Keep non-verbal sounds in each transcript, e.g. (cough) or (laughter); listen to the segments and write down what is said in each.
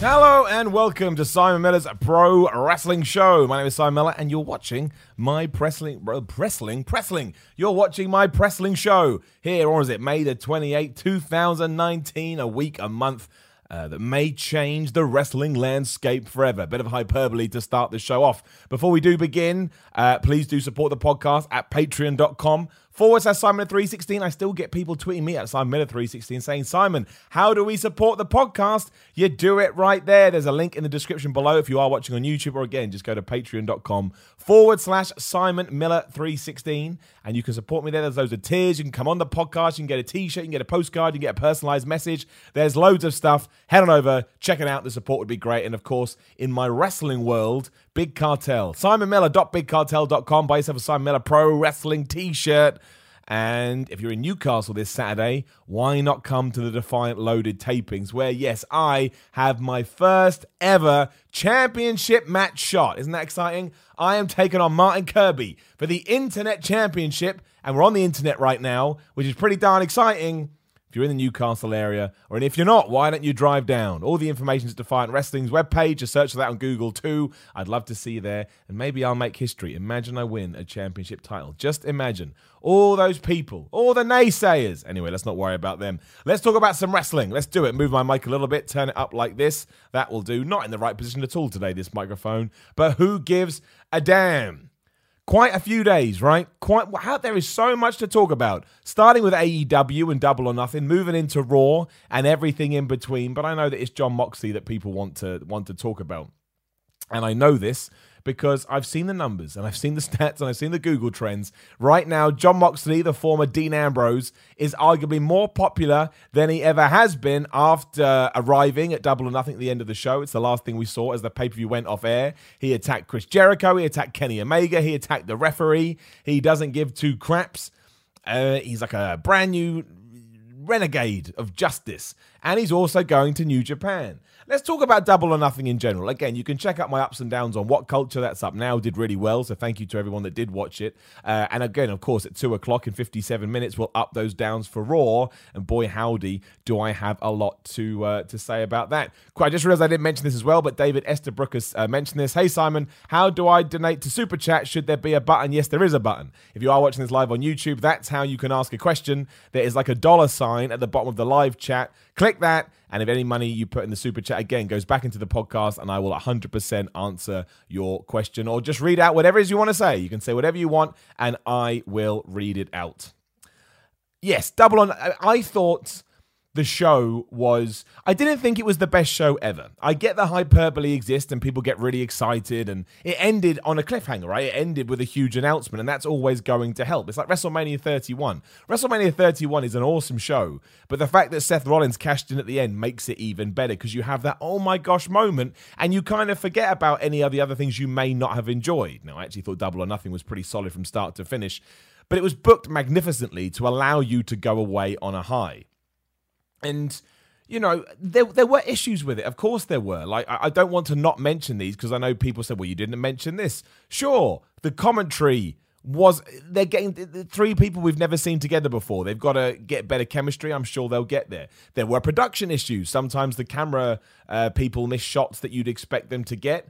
Hello and welcome to Simon Miller's Pro Wrestling Show. My name is Simon Miller, and you're watching my Pressling, Pressling, Pressling. You're watching my Pressling Show here, or is it May the 28th, 2019? A week, a month uh, that may change the wrestling landscape forever. Bit of hyperbole to start the show off. Before we do begin, uh, please do support the podcast at patreon.com forward slash Simon 316. I still get people tweeting me at Simon Miller 316 saying, Simon, how do we support the podcast? You do it right there. There's a link in the description below if you are watching on YouTube, or again, just go to patreon.com forward slash Simon Miller 316 and you can support me there. There's loads of tiers. You can come on the podcast, you can get a t shirt, you can get a postcard, you can get a personalized message. There's loads of stuff. Head on over, check it out. The support would be great. And of course, in my wrestling world, Big Cartel. SimonMiller.bigcartel.com. Buy yourself a Simon Miller Pro Wrestling t shirt. And if you're in Newcastle this Saturday, why not come to the Defiant Loaded tapings, where, yes, I have my first ever championship match shot. Isn't that exciting? I am taking on Martin Kirby for the Internet Championship, and we're on the internet right now, which is pretty darn exciting if you're in the Newcastle area, or if you're not, why don't you drive down? All the information is Defiant Wrestling's webpage. Just search for that on Google too. I'd love to see you there, and maybe I'll make history. Imagine I win a championship title. Just imagine all those people, all the naysayers. Anyway, let's not worry about them. Let's talk about some wrestling. Let's do it. Move my mic a little bit, turn it up like this. That will do. Not in the right position at all today, this microphone, but who gives a damn? Quite a few days, right? Quite how there is so much to talk about. Starting with AEW and Double or Nothing, moving into Raw and everything in between. But I know that it's John Moxley that people want to want to talk about, and I know this because I've seen the numbers and I've seen the (laughs) stats and I've seen the Google trends. Right now, John Moxley, the former Dean Ambrose, is arguably more popular than he ever has been after arriving at Double or Nothing at the end of the show. It's the last thing we saw as the pay per view went off air. He attacked Chris Jericho, he attacked Kenny Omega, he attacked the referee. He doesn't give two craps. Uh, he's like a brand new renegade of justice. And he's also going to New Japan. Let's talk about Double or Nothing in general. Again, you can check out my ups and downs on WhatCulture that's up now. Did really well, so thank you to everyone that did watch it. Uh, and again, of course, at two o'clock in 57 minutes, we'll up those downs for Raw. And boy, howdy, do I have a lot to uh, to say about that. I just realized I didn't mention this as well, but David Estabrook has uh, mentioned this. Hey, Simon, how do I donate to Super Chat? Should there be a button? Yes, there is a button. If you are watching this live on YouTube, that's how you can ask a question. There is like a dollar sign at the bottom of the live chat. Click that and if any money you put in the super chat again goes back into the podcast, and I will 100% answer your question or just read out whatever it is you want to say. You can say whatever you want, and I will read it out. Yes, double on. I thought the show was I didn't think it was the best show ever. I get the hyperbole exists and people get really excited and it ended on a cliffhanger, right? It ended with a huge announcement and that's always going to help. It's like WrestleMania 31. WrestleMania 31 is an awesome show, but the fact that Seth Rollins cashed in at the end makes it even better because you have that oh my gosh moment and you kind of forget about any of the other things you may not have enjoyed. Now, I actually thought Double or Nothing was pretty solid from start to finish, but it was booked magnificently to allow you to go away on a high. And you know, there there were issues with it. Of course, there were. Like, I, I don't want to not mention these because I know people said, "Well, you didn't mention this." Sure, the commentary was they're getting three people we've never seen together before. They've got to get better chemistry. I'm sure they'll get there. There were production issues. Sometimes the camera uh, people miss shots that you'd expect them to get.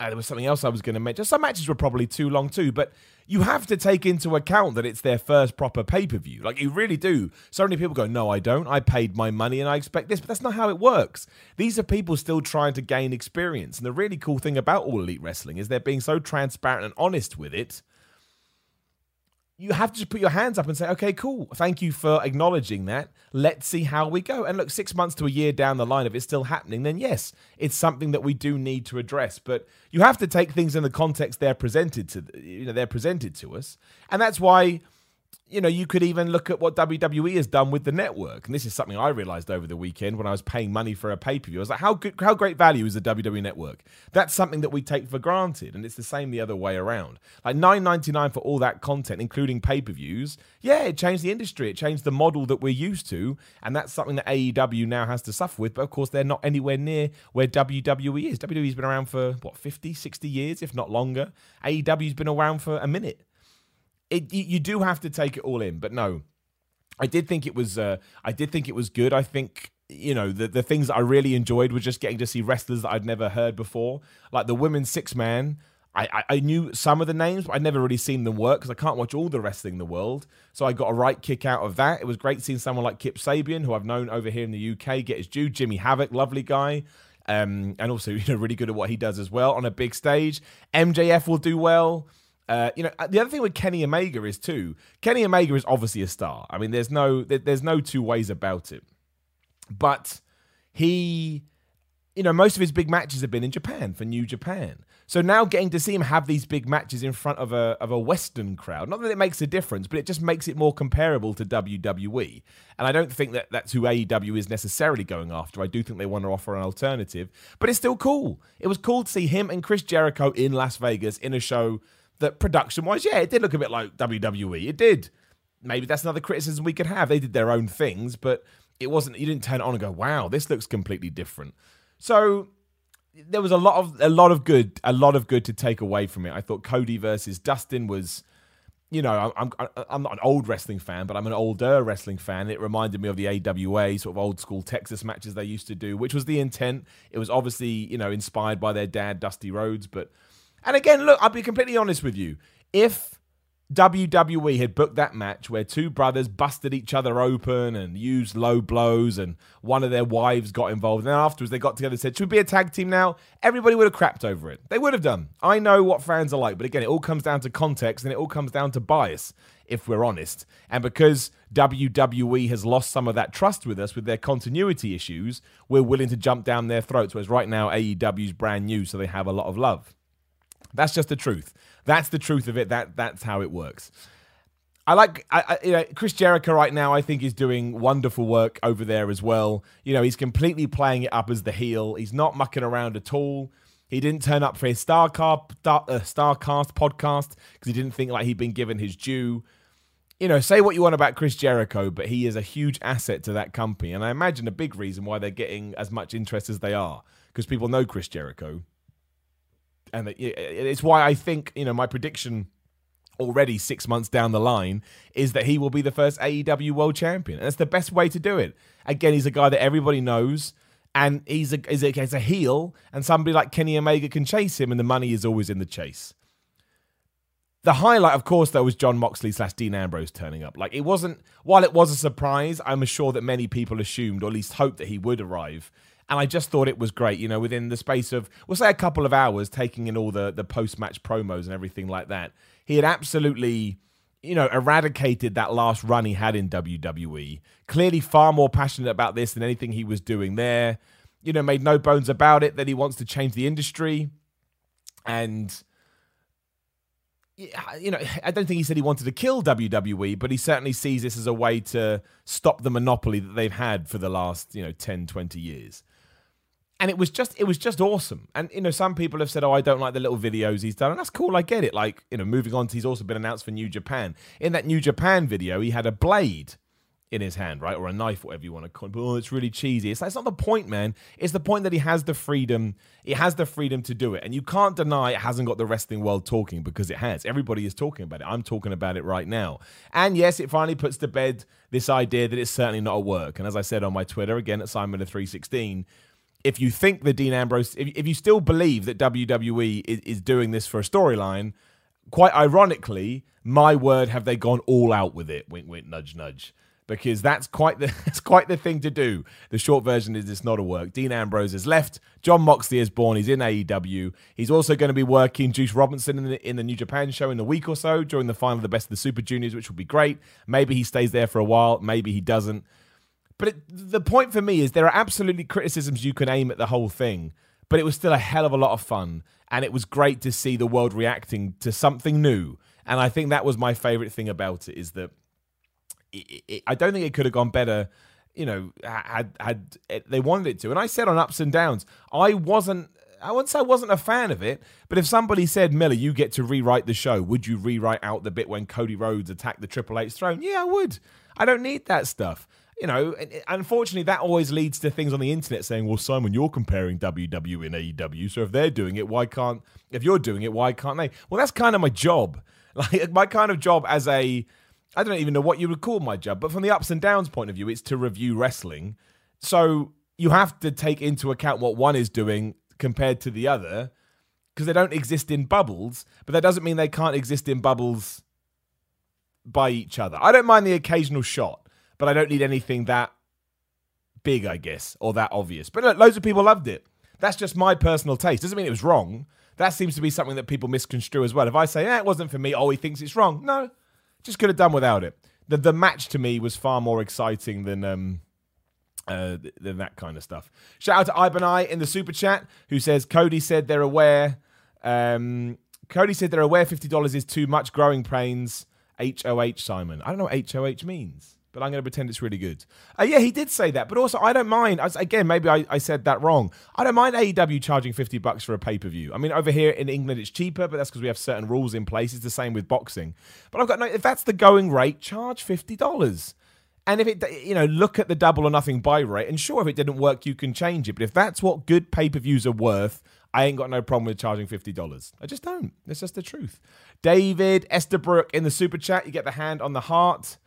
Uh, there was something else I was going to mention. Some matches were probably too long too, but you have to take into account that it's their first proper pay per view. Like you really do. So many people go, "No, I don't. I paid my money and I expect this," but that's not how it works. These are people still trying to gain experience, and the really cool thing about all elite wrestling is they're being so transparent and honest with it you have to just put your hands up and say, okay, cool. Thank you for acknowledging that. Let's see how we go. And look, six months to a year down the line, if it's still happening, then yes, it's something that we do need to address. But you have to take things in the context they're presented to, you know, they're presented to us, and that's why you know, you could even look at what WWE has done with the network. And this is something I realized over the weekend when I was paying money for a pay per view. I was like, how good, how great value is the WWE network? That's something that we take for granted. And it's the same the other way around. Like nine ninety nine for all that content, including pay per views. Yeah, it changed the industry. It changed the model that we're used to. And that's something that AEW now has to suffer with. But of course, they're not anywhere near where WWE is. WWE's been around for, what, 50, 60 years, if not longer. AEW's been around for a minute it you do have to take it all in. But no, I did think it was uh, I did think it was good. I think you know the the things that I really enjoyed were just getting to see wrestlers that I'd never heard before, like the women's six man. I, I, I knew some of the names, but I'd never really seen them work because I can't watch all the wrestling in the world. So I got a right kick out of that. It was great seeing someone like Kip Sabian, who I've known over here in the UK, get his due. Jimmy Havoc, lovely guy. Um, and also, (laughs) you know, really good at what he does as well on a big stage. MJF will do well. Uh, you know, the other thing with Kenny Omega is too. Kenny Omega is obviously a star. I mean, there's no there's no two ways about it. But he, you know, most of his big matches have been in Japan for New Japan. So now getting to see him have these big matches in front of a of a Western crowd, not that it makes a difference, but it just makes it more comparable to WWE. And I don't think that that's who AEW is necessarily going after. I do think they want to offer an alternative, but it's still cool. It was cool to see him and Chris Jericho in Las Vegas in a show that production wise, yeah, it did look a bit like WWE. It did. Maybe that's another criticism we could have. They did their own things, but it wasn't. You didn't turn it on and go, "Wow, this looks completely different." So there was a lot of a lot of good, a lot of good to take away from it. I thought Cody versus Dustin was, you know, I'm I'm not an old wrestling fan, but I'm an older wrestling fan. It reminded me of the AWA sort of old school Texas matches they used to do, which was the intent. It was obviously you know inspired by their dad Dusty Rhodes, but and again, look, I'll be completely honest with you. If WWE had booked that match where two brothers busted each other open and used low blows, and one of their wives got involved. And then afterwards, they got together and said, Should we be a tag team now? Everybody would have crapped over it. They would have done. I know what fans are like, but again, it all comes down to context and it all comes down to bias, if we're honest. And because WWE has lost some of that trust with us with their continuity issues, we're willing to jump down their throats. Whereas right now, AEW's brand new, so they have a lot of love. That's just the truth. That's the truth of it. That that's how it works. I like I, I, you know, Chris Jericho right now. I think is doing wonderful work over there as well. You know, he's completely playing it up as the heel. He's not mucking around at all. He didn't turn up for his Starcast, uh, Starcast podcast because he didn't think like he'd been given his due. You know, say what you want about Chris Jericho, but he is a huge asset to that company, and I imagine a big reason why they're getting as much interest as they are because people know Chris Jericho and it's why I think you know my prediction already six months down the line is that he will be the first AEW World Champion. And that's the best way to do it. Again, he's a guy that everybody knows, and he's a, he's a, he's a heel, and somebody like Kenny Omega can chase him, and the money is always in the chase. The highlight, of course, though, was John Moxley slash Dean Ambrose turning up. Like, it wasn't, while it was a surprise, I'm sure that many people assumed, or at least hoped, that he would arrive. And I just thought it was great, you know, within the space of, we'll say a couple of hours, taking in all the, the post match promos and everything like that. He had absolutely, you know, eradicated that last run he had in WWE. Clearly far more passionate about this than anything he was doing there. You know, made no bones about it that he wants to change the industry. And you know, I don't think he said he wanted to kill WWE, but he certainly sees this as a way to stop the monopoly that they've had for the last, you know, 10, 20 years and it was just it was just awesome. And you know, some people have said, "Oh, I don't like the little videos he's done," and that's cool. I get it. Like you know, moving on, to, he's also been announced for New Japan. In that New Japan video, he had a blade in his hand, right, or a knife, whatever you want to call it. But, oh, it's really cheesy. It's not the point, man. It's the point that he has the freedom. He has the freedom to do it, and you can't deny it hasn't got the wrestling world talking because it has. Everybody is talking about it. I'm talking about it right now. And yes, it finally puts to bed this idea that it's certainly not a work. And as I said on my Twitter again at Simon of 316 if you think that Dean Ambrose, if, if you still believe that WWE is, is doing this for a storyline, quite ironically, my word, have they gone all out with it? Wink, wink, nudge, nudge. Because that's quite the (laughs) that's quite the thing to do. The short version is it's not a work. Dean Ambrose has left. John Moxley is born. He's in AEW. He's also going to be working Juice Robinson in the, in the New Japan show in a week or so during the final of the Best of the Super Juniors, which will be great. Maybe he stays there for a while. Maybe he doesn't. But it, the point for me is there are absolutely criticisms you can aim at the whole thing, but it was still a hell of a lot of fun. And it was great to see the world reacting to something new. And I think that was my favorite thing about it is that it, it, I don't think it could have gone better. You know, had had they wanted it to. And I said on ups and downs, I wasn't. I wouldn't say I wasn't a fan of it, but if somebody said, Miller, you get to rewrite the show, would you rewrite out the bit when Cody Rhodes attacked the Triple H throne? Yeah, I would. I don't need that stuff you know, unfortunately, that always leads to things on the internet saying, "Well, Simon, you're comparing WWE and AEW, so if they're doing it, why can't? If you're doing it, why can't they?" Well, that's kind of my job. (laughs) Like my kind of job as a, I don't even know what you would call my job, but from the ups and downs point of view, it's to review wrestling. So you have to take into account what one is doing compared to the other, because they don't exist in bubbles. But that doesn't mean they can't exist in bubbles by each other. I don't mind the occasional shot but I don't need anything that big, I guess, or that obvious. But look, loads of people loved it. That's just my personal taste. Doesn't mean it was wrong. That seems to be something that people misconstrue as well. If I say, eh, it wasn't for me, oh, he thinks it's wrong. No, just could have done without it. The, the match to me was far more exciting than um, uh, than that kind of stuff. Shout out to Ibanai in the super chat who says Cody said they're aware. Um, Cody said they're aware fifty dollars is too much. Growing pains. H O H Simon. I don't know what H O H means but I'm going to pretend it's really good. Uh, yeah, he did say that, but also I don't mind. Again, maybe I, I said that wrong. I don't mind AEW charging 50 bucks for a pay per view. I mean, over here in England, it's cheaper, but that's because we have certain rules in place. It's the same with boxing. But I've got no, if that's the going rate, charge $50. And if it, you know, look at the double or nothing buy rate, and sure, if it didn't work, you can change it. But if that's what good pay per views are worth, I ain't got no problem with charging $50. I just don't. It's just the truth. David Estabrook in the super chat, you get the hand on the heart.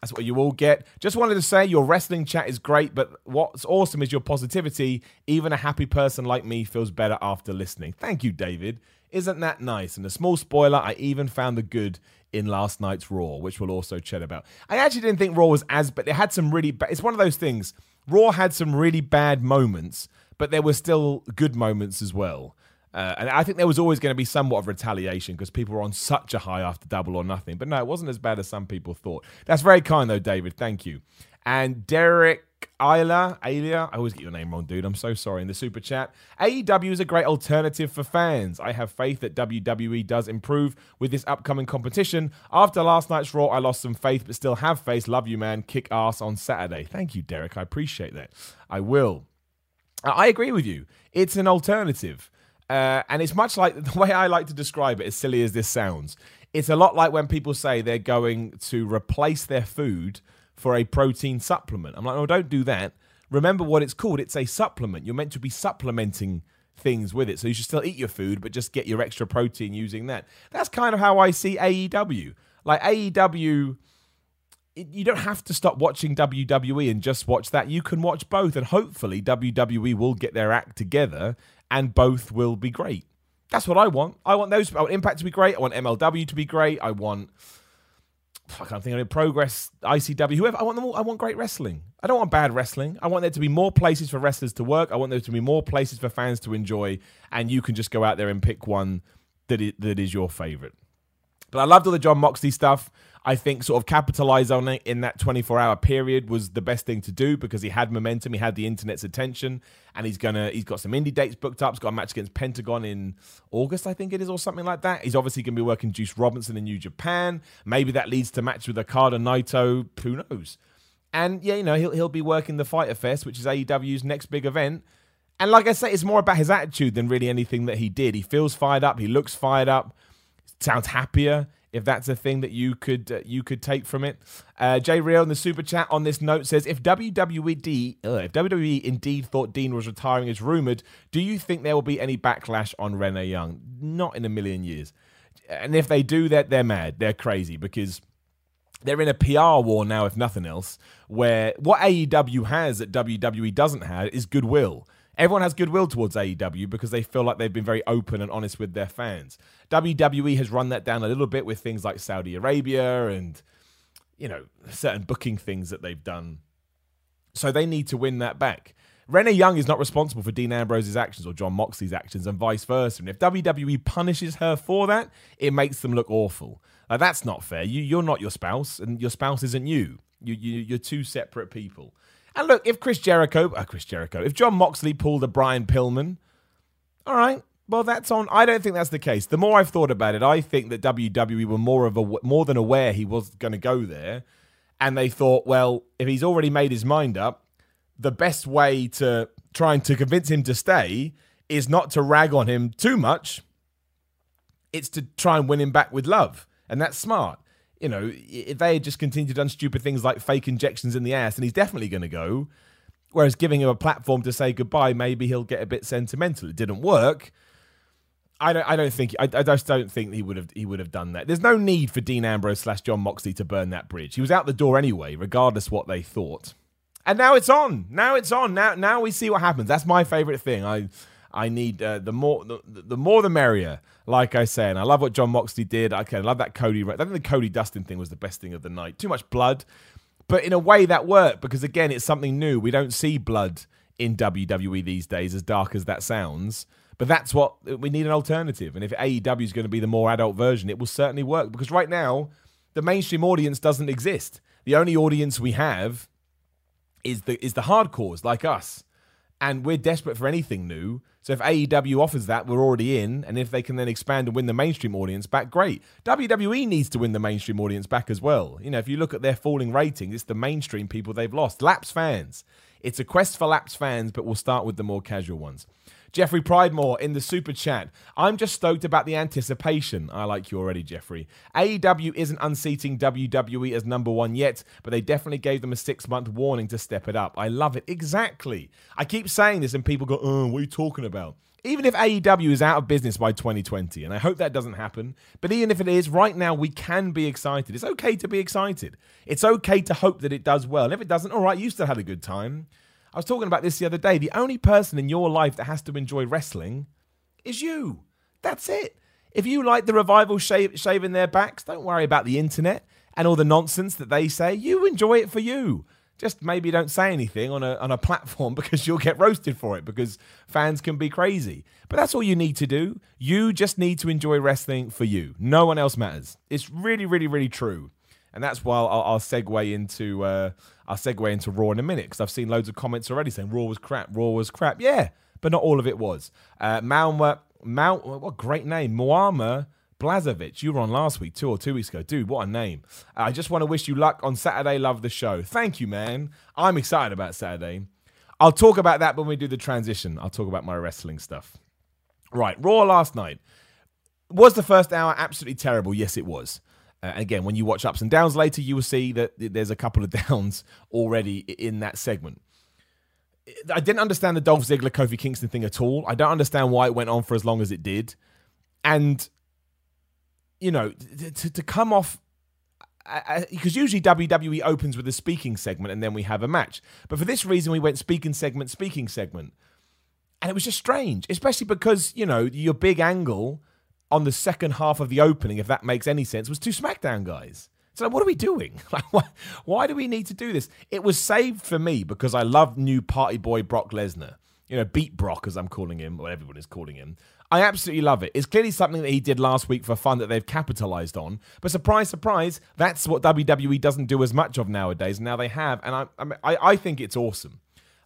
That's what you all get. Just wanted to say your wrestling chat is great, but what's awesome is your positivity. Even a happy person like me feels better after listening. Thank you, David. Isn't that nice? And a small spoiler, I even found the good in last night's Raw, which we'll also chat about. I actually didn't think Raw was as, but it had some really. Ba- it's one of those things. Raw had some really bad moments, but there were still good moments as well. Uh, and I think there was always going to be somewhat of retaliation because people were on such a high after double or nothing. But no, it wasn't as bad as some people thought. That's very kind, though, David. Thank you. And Derek Ayla, Ayla, I always get your name wrong, dude. I'm so sorry in the super chat. AEW is a great alternative for fans. I have faith that WWE does improve with this upcoming competition. After last night's Raw, I lost some faith, but still have faith. Love you, man. Kick ass on Saturday. Thank you, Derek. I appreciate that. I will. I agree with you. It's an alternative. Uh, and it's much like (laughs) the way I like to describe it, as silly as this sounds. It's a lot like when people say they're going to replace their food for a protein supplement. I'm like, no, don't do that. Remember what it's called. It's a supplement. You're meant to be supplementing things with it. So you should still eat your food, but just get your extra protein using that. That's kind of how I see AEW. Like AEW, you don't have to stop watching WWE and just watch that. You can watch both, and hopefully WWE will get their act together and both will be great. That's what I want. I want those. I want Impact to be great. I want MLW to be great. I want. I can't think of. Progress, ICW, whoever. I want them all. I want great wrestling. I don't want bad wrestling. I want there to be more places for wrestlers to work. I want there to be more places for fans to enjoy. And you can just go out there and pick one that is, that is your favorite. But I loved all the John Moxley stuff. I think sort of capitalize on it in that 24 hour period was the best thing to do because he had momentum, he had the internet's attention, and he's gonna he's got some indie dates booked up. He's got a match against Pentagon in August, I think it is, or something like that. He's obviously gonna be working Juice Robinson in New Japan. Maybe that leads to match with Okada Naito. Who knows? And yeah, you know he'll he'll be working the Fyter Fest, which is AEW's next big event. And like I say, it's more about his attitude than really anything that he did. He feels fired up. He looks fired up. Sounds happier if that's a thing that you could uh, you could take from it. Uh, Jay Real in the super chat on this note says, if WWE uh, if WWE indeed thought Dean was retiring as rumored, do you think there will be any backlash on Renee Young? Not in a million years. And if they do that, they're mad. They're crazy because they're in a PR war now, if nothing else, where what AEW has that WWE doesn't have is goodwill. Everyone has goodwill towards AEW because they feel like they've been very open and honest with their fans. WWE has run that down a little bit with things like Saudi Arabia and, you know, certain booking things that they've done. So they need to win that back. Renee Young is not responsible for Dean Ambrose's actions or John Moxley's actions and vice versa. And if WWE punishes her for that, it makes them look awful. That's not fair. You, you're not your spouse, and your spouse isn't you. You, you. You're two separate people. And look, if Chris Jericho, uh, Chris Jericho, if John Moxley pulled a Brian Pillman, all right, well, that's on. I don't think that's the case. The more I've thought about it, I think that WWE were more of a more than aware he was going to go there, And they thought, well, if he's already made his mind up, the best way to trying to convince him to stay is not to rag on him too much. It's to try and win him back with love. And that's smart. You know, if they had just continued to done stupid things like fake injections in the ass, and he's definitely going to go. Whereas giving him a platform to say goodbye, maybe he'll get a bit sentimental. It didn't work. I don't. I don't think. I, I just don't think he would have. He would have done that. There's no need for Dean Ambrose slash John Moxley to burn that bridge. He was out the door anyway, regardless what they thought. And now it's on. Now it's on. Now now we see what happens. That's my favorite thing. I I need uh, the more the, the more the merrier. Like I say, and I love what John Moxley did. Okay, I love that Cody. I think the Cody Dustin thing was the best thing of the night. Too much blood, but in a way that worked because again, it's something new. We don't see blood in WWE these days, as dark as that sounds. But that's what we need an alternative. And if AEW is going to be the more adult version, it will certainly work because right now the mainstream audience doesn't exist. The only audience we have is the is the hardcores like us and we're desperate for anything new. So if AEW offers that, we're already in, and if they can then expand and win the mainstream audience back, great. WWE needs to win the mainstream audience back as well. You know, if you look at their falling ratings, it's the mainstream people they've lost. Laps fans. It's a quest for laps fans, but we'll start with the more casual ones. Jeffrey Pridemore in the super chat. I'm just stoked about the anticipation. I like you already, Jeffrey. AEW isn't unseating WWE as number one yet, but they definitely gave them a six month warning to step it up. I love it. Exactly. I keep saying this, and people go, oh, what are you talking about? Even if AEW is out of business by 2020, and I hope that doesn't happen, but even if it is, right now we can be excited. It's okay to be excited. It's okay to hope that it does well. And if it doesn't, all right, you still had a good time. I was talking about this the other day. The only person in your life that has to enjoy wrestling is you. That's it. If you like the revival shave, shaving their backs, don't worry about the internet and all the nonsense that they say. You enjoy it for you. Just maybe don't say anything on a, on a platform (laughs) because you'll get roasted for it because fans can be crazy. But that's all you need to do. You just need to enjoy wrestling for you. No one else matters. It's really, really, really true. And that's why I'll, I'll segue into uh, I'll segue into Raw in a minute because I've seen loads of comments already saying Raw was crap, Raw was crap. Yeah, but not all of it was. Uh, Malma, Mal, what great name, Muammar Blazovic. You were on last week, two or two weeks ago, dude. What a name! I just want to wish you luck on Saturday. Love the show. Thank you, man. I'm excited about Saturday. I'll talk about that when we do the transition. I'll talk about my wrestling stuff. Right, Raw last night. Was the first hour absolutely terrible? Yes, it was. Uh, again, when you watch ups and downs later, you will see that there's a couple of (laughs) downs already in that segment. I didn't understand the Dolph Ziggler Kofi Kingston thing at all. I don't understand why it went on for as long as it did. And, you know, to, to come off because usually WWE opens with a speaking segment and then we have a match. But for this reason, we went speaking segment, speaking segment. And it was just strange, especially because, you know, your big angle on the second half of the opening, if that makes any sense, was two SmackDown guys. So like, what are we doing? (laughs) Like, why, why do we need to do this? It was saved for me because I love new party boy Brock Lesnar. You know, beat Brock as I'm calling him, or everyone is calling him. I absolutely love it. It's clearly something that he did last week for fun that they've capitalized on. But surprise, surprise, that's what WWE doesn't do as much of nowadays. Now they have, and I, I, I think it's awesome.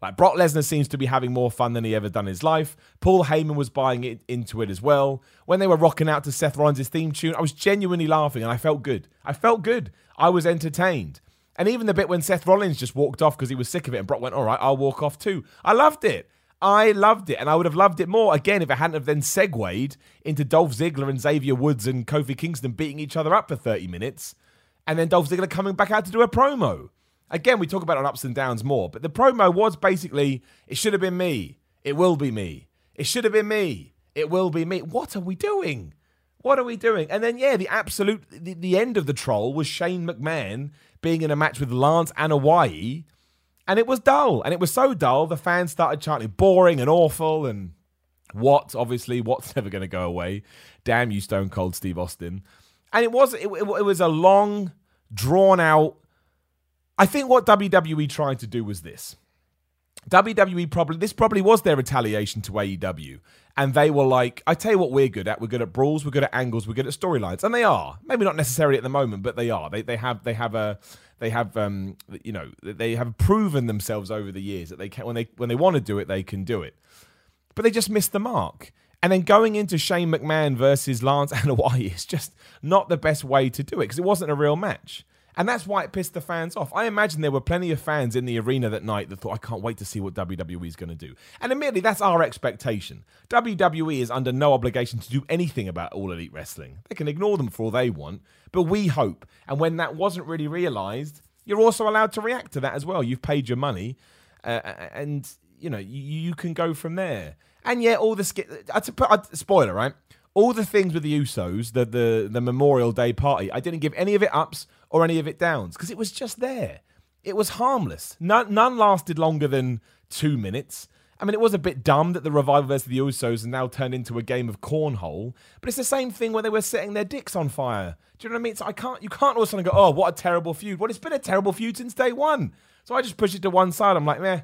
Like Brock Lesnar seems to be having more fun than he ever done in his life. Paul Heyman was buying it into it as well. When they were rocking out to Seth Rollins' theme tune, I was genuinely laughing and I felt good. I felt good. I was entertained. And even the bit when Seth Rollins just walked off because he was sick of it and Brock went, all right, I'll walk off too. I loved it. I loved it. And I would have loved it more, again, if it hadn't have then segued into Dolph Ziggler and Xavier Woods and Kofi Kingston beating each other up for 30 minutes. And then Dolph Ziggler coming back out to do a promo. Again, we talk about on ups and downs more, but the promo was basically it should have been me. It will be me. It should have been me. It will be me. What are we doing? What are we doing? And then, yeah, the absolute, the, the end of the troll was Shane McMahon being in a match with Lance Anoa'i, and it was dull. And it was so dull, the fans started chanting boring and awful and what, obviously, what's (laughs) never going to go away. Damn you, Stone Cold Steve Austin. And it was, it, it, it was a long, drawn out, I think what WWE tried to do was this. WWE probably this probably was their retaliation to AEW, and they were like, "I tell you what, we're good at. We're good at brawls. We're good at angles. We're good at storylines." And they are. Maybe not necessarily at the moment, but they are. They they have they have a they have um you know they have proven themselves over the years that they can when they when they want to do it they can do it, but they just missed the mark. And then going into Shane McMahon versus Lance (laughs) Anoa'i is just not the best way to do it because it wasn't a real match. And that's why it pissed the fans off. I imagine there were plenty of fans in the arena that night that thought, I can't wait to see what WWE is going to do. And admittedly, that's our expectation. WWE is under no obligation to do anything about All Elite Wrestling. They can ignore them for all they want, but we hope. And when that wasn't really realized, you're also allowed to react to that as well. You've paid your money, uh, uh and you know you, you, can go from there. And yet, all the sk- I, I, spoiler right all the things with the Usos, the the the Memorial Day party, I didn't give any of it ups or any of it downs because it was just there. It was harmless. None, none lasted longer than two minutes. I mean, it was a bit dumb that the revival versus the Usos has now turned into a game of cornhole, but it's the same thing when they were setting their dicks on fire. Do you know what I mean? So I can't, you can't all of a sudden go, oh, what a terrible feud. Well, it's been a terrible feud since day one. So I just push it to one side. I'm like, meh,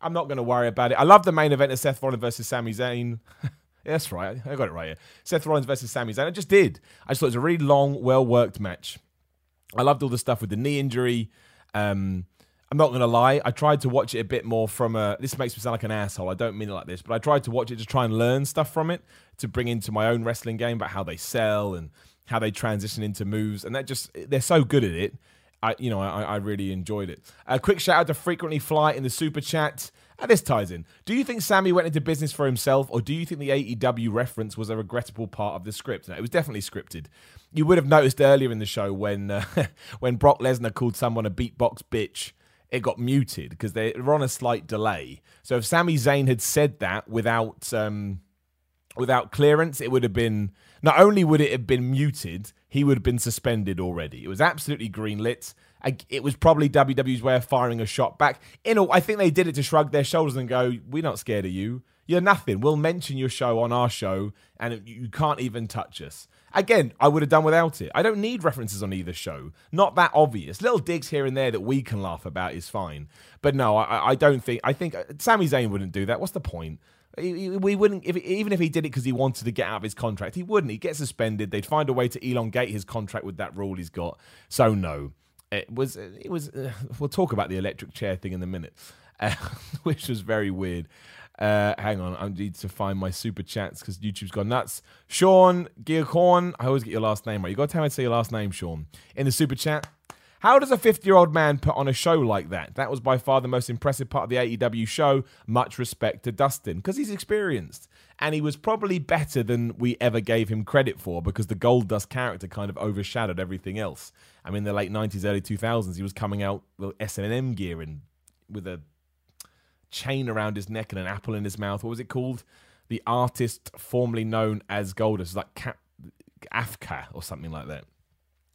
I'm not going to worry about it. I love the main event of Seth Rollins versus Sami Zayn. (laughs) That's right. I got it right here. Seth Rollins versus Sami Zayn. I just did. I just thought it was a really long, well worked match. I loved all the stuff with the knee injury. Um, I'm not going to lie. I tried to watch it a bit more from a. This makes me sound like an asshole. I don't mean it like this, but I tried to watch it to try and learn stuff from it to bring into my own wrestling game about how they sell and how they transition into moves. And that just, they're so good at it. I, you know, I, I really enjoyed it. A quick shout out to Frequently Fly in the super chat. And this ties in. Do you think Sami went into business for himself, or do you think the AEW reference was a regrettable part of the script? No, it was definitely scripted. You would have noticed earlier in the show when uh, (laughs) when Brock Lesnar called someone a beatbox bitch, it got muted because they were on a slight delay. So if Sami Zayn had said that without um, without clearance, it would have been not only would it have been muted, he would have been suspended already. It was absolutely greenlit. It was probably WWE's way of firing a shot back. In a, I think they did it to shrug their shoulders and go, "We're not scared of you. You're nothing. We'll mention your show on our show, and you can't even touch us." Again, I would have done without it. I don't need references on either show. Not that obvious. Little digs here and there that we can laugh about is fine. But no, I, I don't think. I think uh, Sami Zayn wouldn't do that. What's the point? We wouldn't, if, even if he did it because he wanted to get out of his contract, he wouldn't. He'd get suspended. They'd find a way to elongate his contract with that rule he's got. So no, it was. It was. Uh, we'll talk about the electric chair thing in a minute, (laughs) uh, which was very weird. Uh, hang on, I need to find my super chats because YouTube's gone nuts. Sean Gearcorn, I always get your last name right. You got to tell me to say your last name, Sean, in the super chat. How does a 50 year old man put on a show like that? That was by far the most impressive part of the AEW show. Much respect to Dustin because he's experienced. And he was probably better than we ever gave him credit for because the Goldust character kind of overshadowed everything else. I mean, the late 90s, early 2000s, he was coming out with S&M gear and with a chain around his neck and an apple in his mouth. What was it called? The artist formerly known as Goldust, like Cap- Afka or something like that.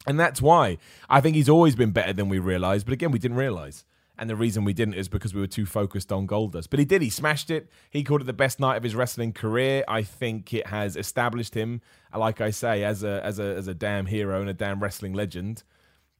And that's why I think he's always been better than we realized. But again, we didn't realize. And the reason we didn't is because we were too focused on Goldust. But he did. He smashed it. He called it the best night of his wrestling career. I think it has established him, like I say, as a as a as a damn hero and a damn wrestling legend.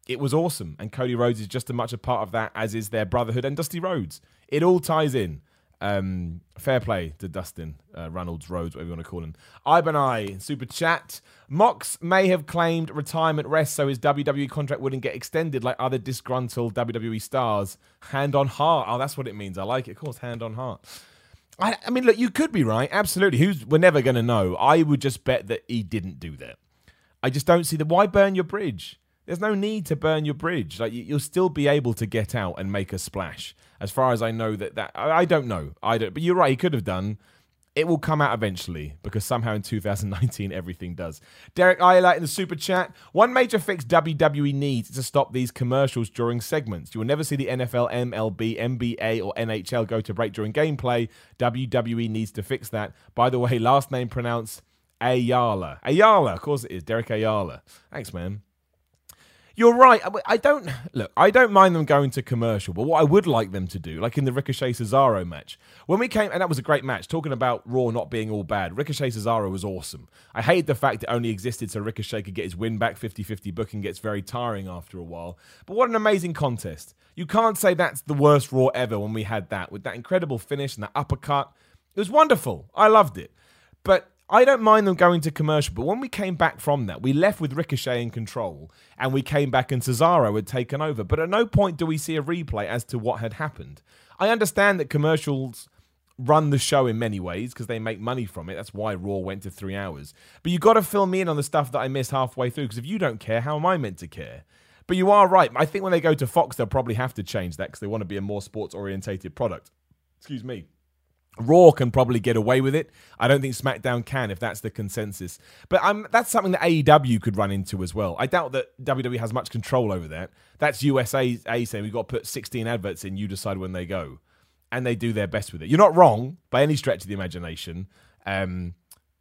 It was awesome. And Cody Rhodes is just as much a part of that as is their brotherhood and Dusty Rhodes. It all ties in. Um, fair play to Dustin uh, Reynolds Rhodes, whatever you want to call him. Ibanai, super chat. Mox may have claimed retirement rest so his WWE contract wouldn't get extended like other disgruntled WWE stars. Hand on heart. Oh, that's what it means. I like it. Of course, hand on heart. I, I mean, look, you could be right. Absolutely. Who's we're never going to know. I would just bet that he didn't do that. I just don't see the why burn your bridge. There's no need to burn your bridge. Like you'll still be able to get out and make a splash. As far as I know, that that I don't know. I don't. But you're right. He could have done. It will come out eventually because somehow in 2019 everything does. Derek Ayla in the super chat. One major fix WWE needs is to stop these commercials during segments. You will never see the NFL, MLB, NBA, or NHL go to break during gameplay. WWE needs to fix that. By the way, last name pronounced Ayala. Ayala, of course it is. Derek Ayala. Thanks, man. You're right. I don't look. I don't mind them going to commercial, but what I would like them to do, like in the Ricochet Cesaro match, when we came, and that was a great match. Talking about Raw not being all bad, Ricochet Cesaro was awesome. I hated the fact it only existed so Ricochet could get his win back. 50-50 booking gets very tiring after a while. But what an amazing contest! You can't say that's the worst Raw ever when we had that with that incredible finish and that uppercut. It was wonderful. I loved it. But I don't mind them going to commercial, but when we came back from that, we left with Ricochet in control, and we came back and Cesaro had taken over. But at no point do we see a replay as to what had happened. I understand that commercials run the show in many ways because they make money from it. That's why Raw went to three hours. But you got to fill me in on the stuff that I missed halfway through because if you don't care, how am I meant to care? But you are right. I think when they go to Fox, they'll probably have to change that because they want to be a more sports orientated product. Excuse me. Raw can probably get away with it. I don't think SmackDown can, if that's the consensus. But um, that's something that AEW could run into as well. I doubt that WWE has much control over that. That's USA saying we've got to put 16 adverts in. You decide when they go, and they do their best with it. You're not wrong by any stretch of the imagination, um,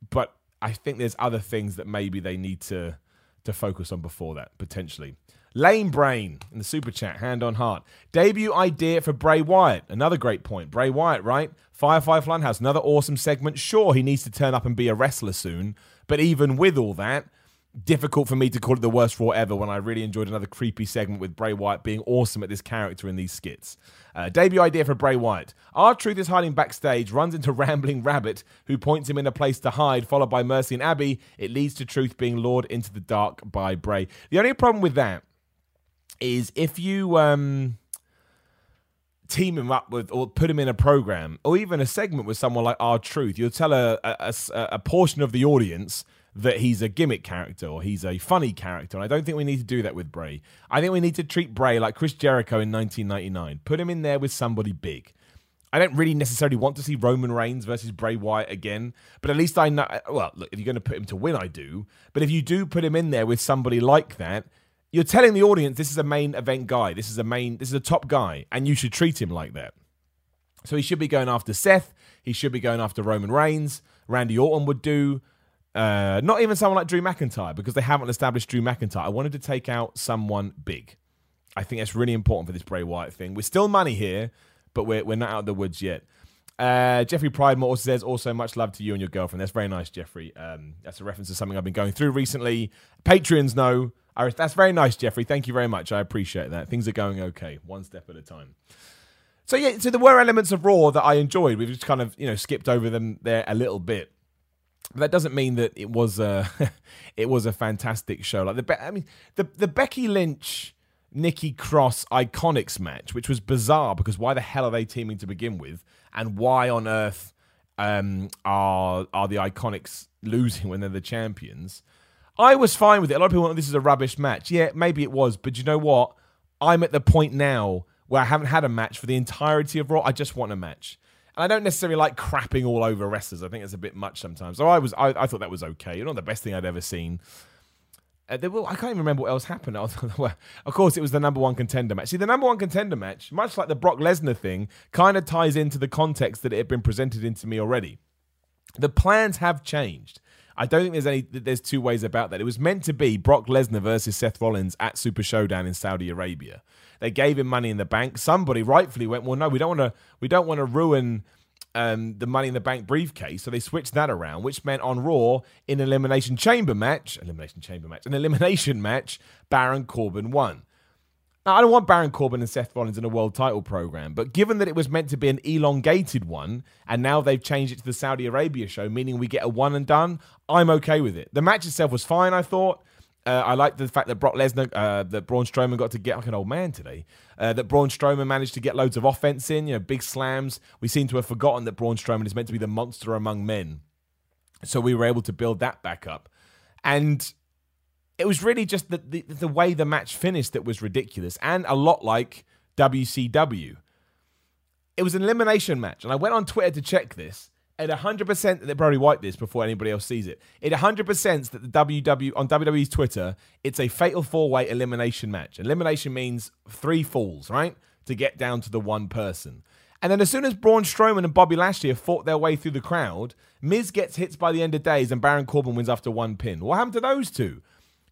but I think there's other things that maybe they need to to focus on before that potentially. Lane Brain in the super chat, hand on heart. Debut idea for Bray Wyatt. Another great point. Bray Wyatt, right? Firefly Funhouse, another awesome segment. Sure, he needs to turn up and be a wrestler soon, but even with all that, difficult for me to call it the worst Raw ever when I really enjoyed another creepy segment with Bray Wyatt being awesome at this character in these skits. Uh, debut idea for Bray Wyatt. R-Truth is hiding backstage, runs into (laughs) Rambling Rabbit, who points him in a place to hide, followed by Mercy and Abby. It leads to Truth being lured into the dark by Bray. The only problem with that is if you um, team him up with or put him in a program or even a segment with someone like R-Truth you'll tell a, a, a, portion of the audience that he's a gimmick character or he's a funny character. And I don't think we need to do that with Bray. I think we need to treat Bray like Chris Jericho in 1999. Put him in there with somebody big. I don't really necessarily want to see Roman Reigns versus Bray Wyatt again, but at least I know. Well, look, if you're going to put him to win, I do. But if you do put him in there with somebody like that, you're telling the audience this is a main event guy. This is a main. This is a top guy, and you should treat him like that. So he should be going after Seth. He should be going after Roman Reigns. Randy Orton would do. Uh, not even someone like Drew McIntyre because they haven't established Drew McIntyre. I wanted to take out someone big. I think that's really important for this Bray Wyatt thing. We're still money here, but we're, we're not out of the woods yet. Uh, Jeffrey Pridemore also says, also much love to you and your girlfriend. That's very nice, Jeffrey. Um, that's a reference to something I've been going through recently. Patreons know that's very nice, Jeffrey. Thank you very much. I appreciate that. Things are going okay, one step at a time. So yeah, so there were elements of Raw that I enjoyed. We've just kind of you know skipped over them there a little bit. But that doesn't mean that it was a (laughs) it was a fantastic show. Like the I mean the the Becky Lynch Nikki Cross Iconics match, which was bizarre because why the hell are they teaming to begin with, and why on earth um, are are the Iconics losing when they're the champions? I was fine with it. A lot of people want this is a rubbish match. Yeah, maybe it was, but you know what? I'm at the point now where I haven't had a match for the entirety of Raw. I just want a match. And I don't necessarily like crapping all over wrestlers. I think it's a bit much sometimes. So I was, I, I thought that was okay. you Not the best thing I'd ever seen. Uh, I can't even remember what else happened. (laughs) of course, it was the number one contender match. See, the number one contender match, much like the Brock Lesnar thing, kind of ties into the context that it had been presented into me already. The plans have changed. I don't think there's any. There's two ways about that. It was meant to be Brock Lesnar versus Seth Rollins at Super Showdown in Saudi Arabia. They gave him money in the bank. Somebody rightfully went, well, no, we don't want to. We don't want to ruin um, the Money in the Bank briefcase. So they switched that around, which meant on Raw in Elimination Chamber match, Elimination Chamber match, an Elimination match, Baron Corbin won. Now, I don't want Baron Corbin and Seth Rollins in a world title program, but given that it was meant to be an elongated one, and now they've changed it to the Saudi Arabia show, meaning we get a one and done, I'm okay with it. The match itself was fine, I thought. Uh, I like the fact that Brock Lesnar, uh, that Braun Strowman got to get like an old man today. Uh, that Braun Strowman managed to get loads of offense in, you know, big slams. We seem to have forgotten that Braun Strowman is meant to be the monster among men. So we were able to build that back up. And it was really just the, the, the way the match finished that was ridiculous and a lot like WCW. It was an elimination match, and I went on Twitter to check this. At 100% they probably wipe this before anybody else sees it. It 100% that the WW on WWE's Twitter, it's a fatal four-way elimination match. Elimination means three falls, right? To get down to the one person. And then as soon as Braun Strowman and Bobby Lashley have fought their way through the crowd, Miz gets hits by the end of days and Baron Corbin wins after one pin. What happened to those two?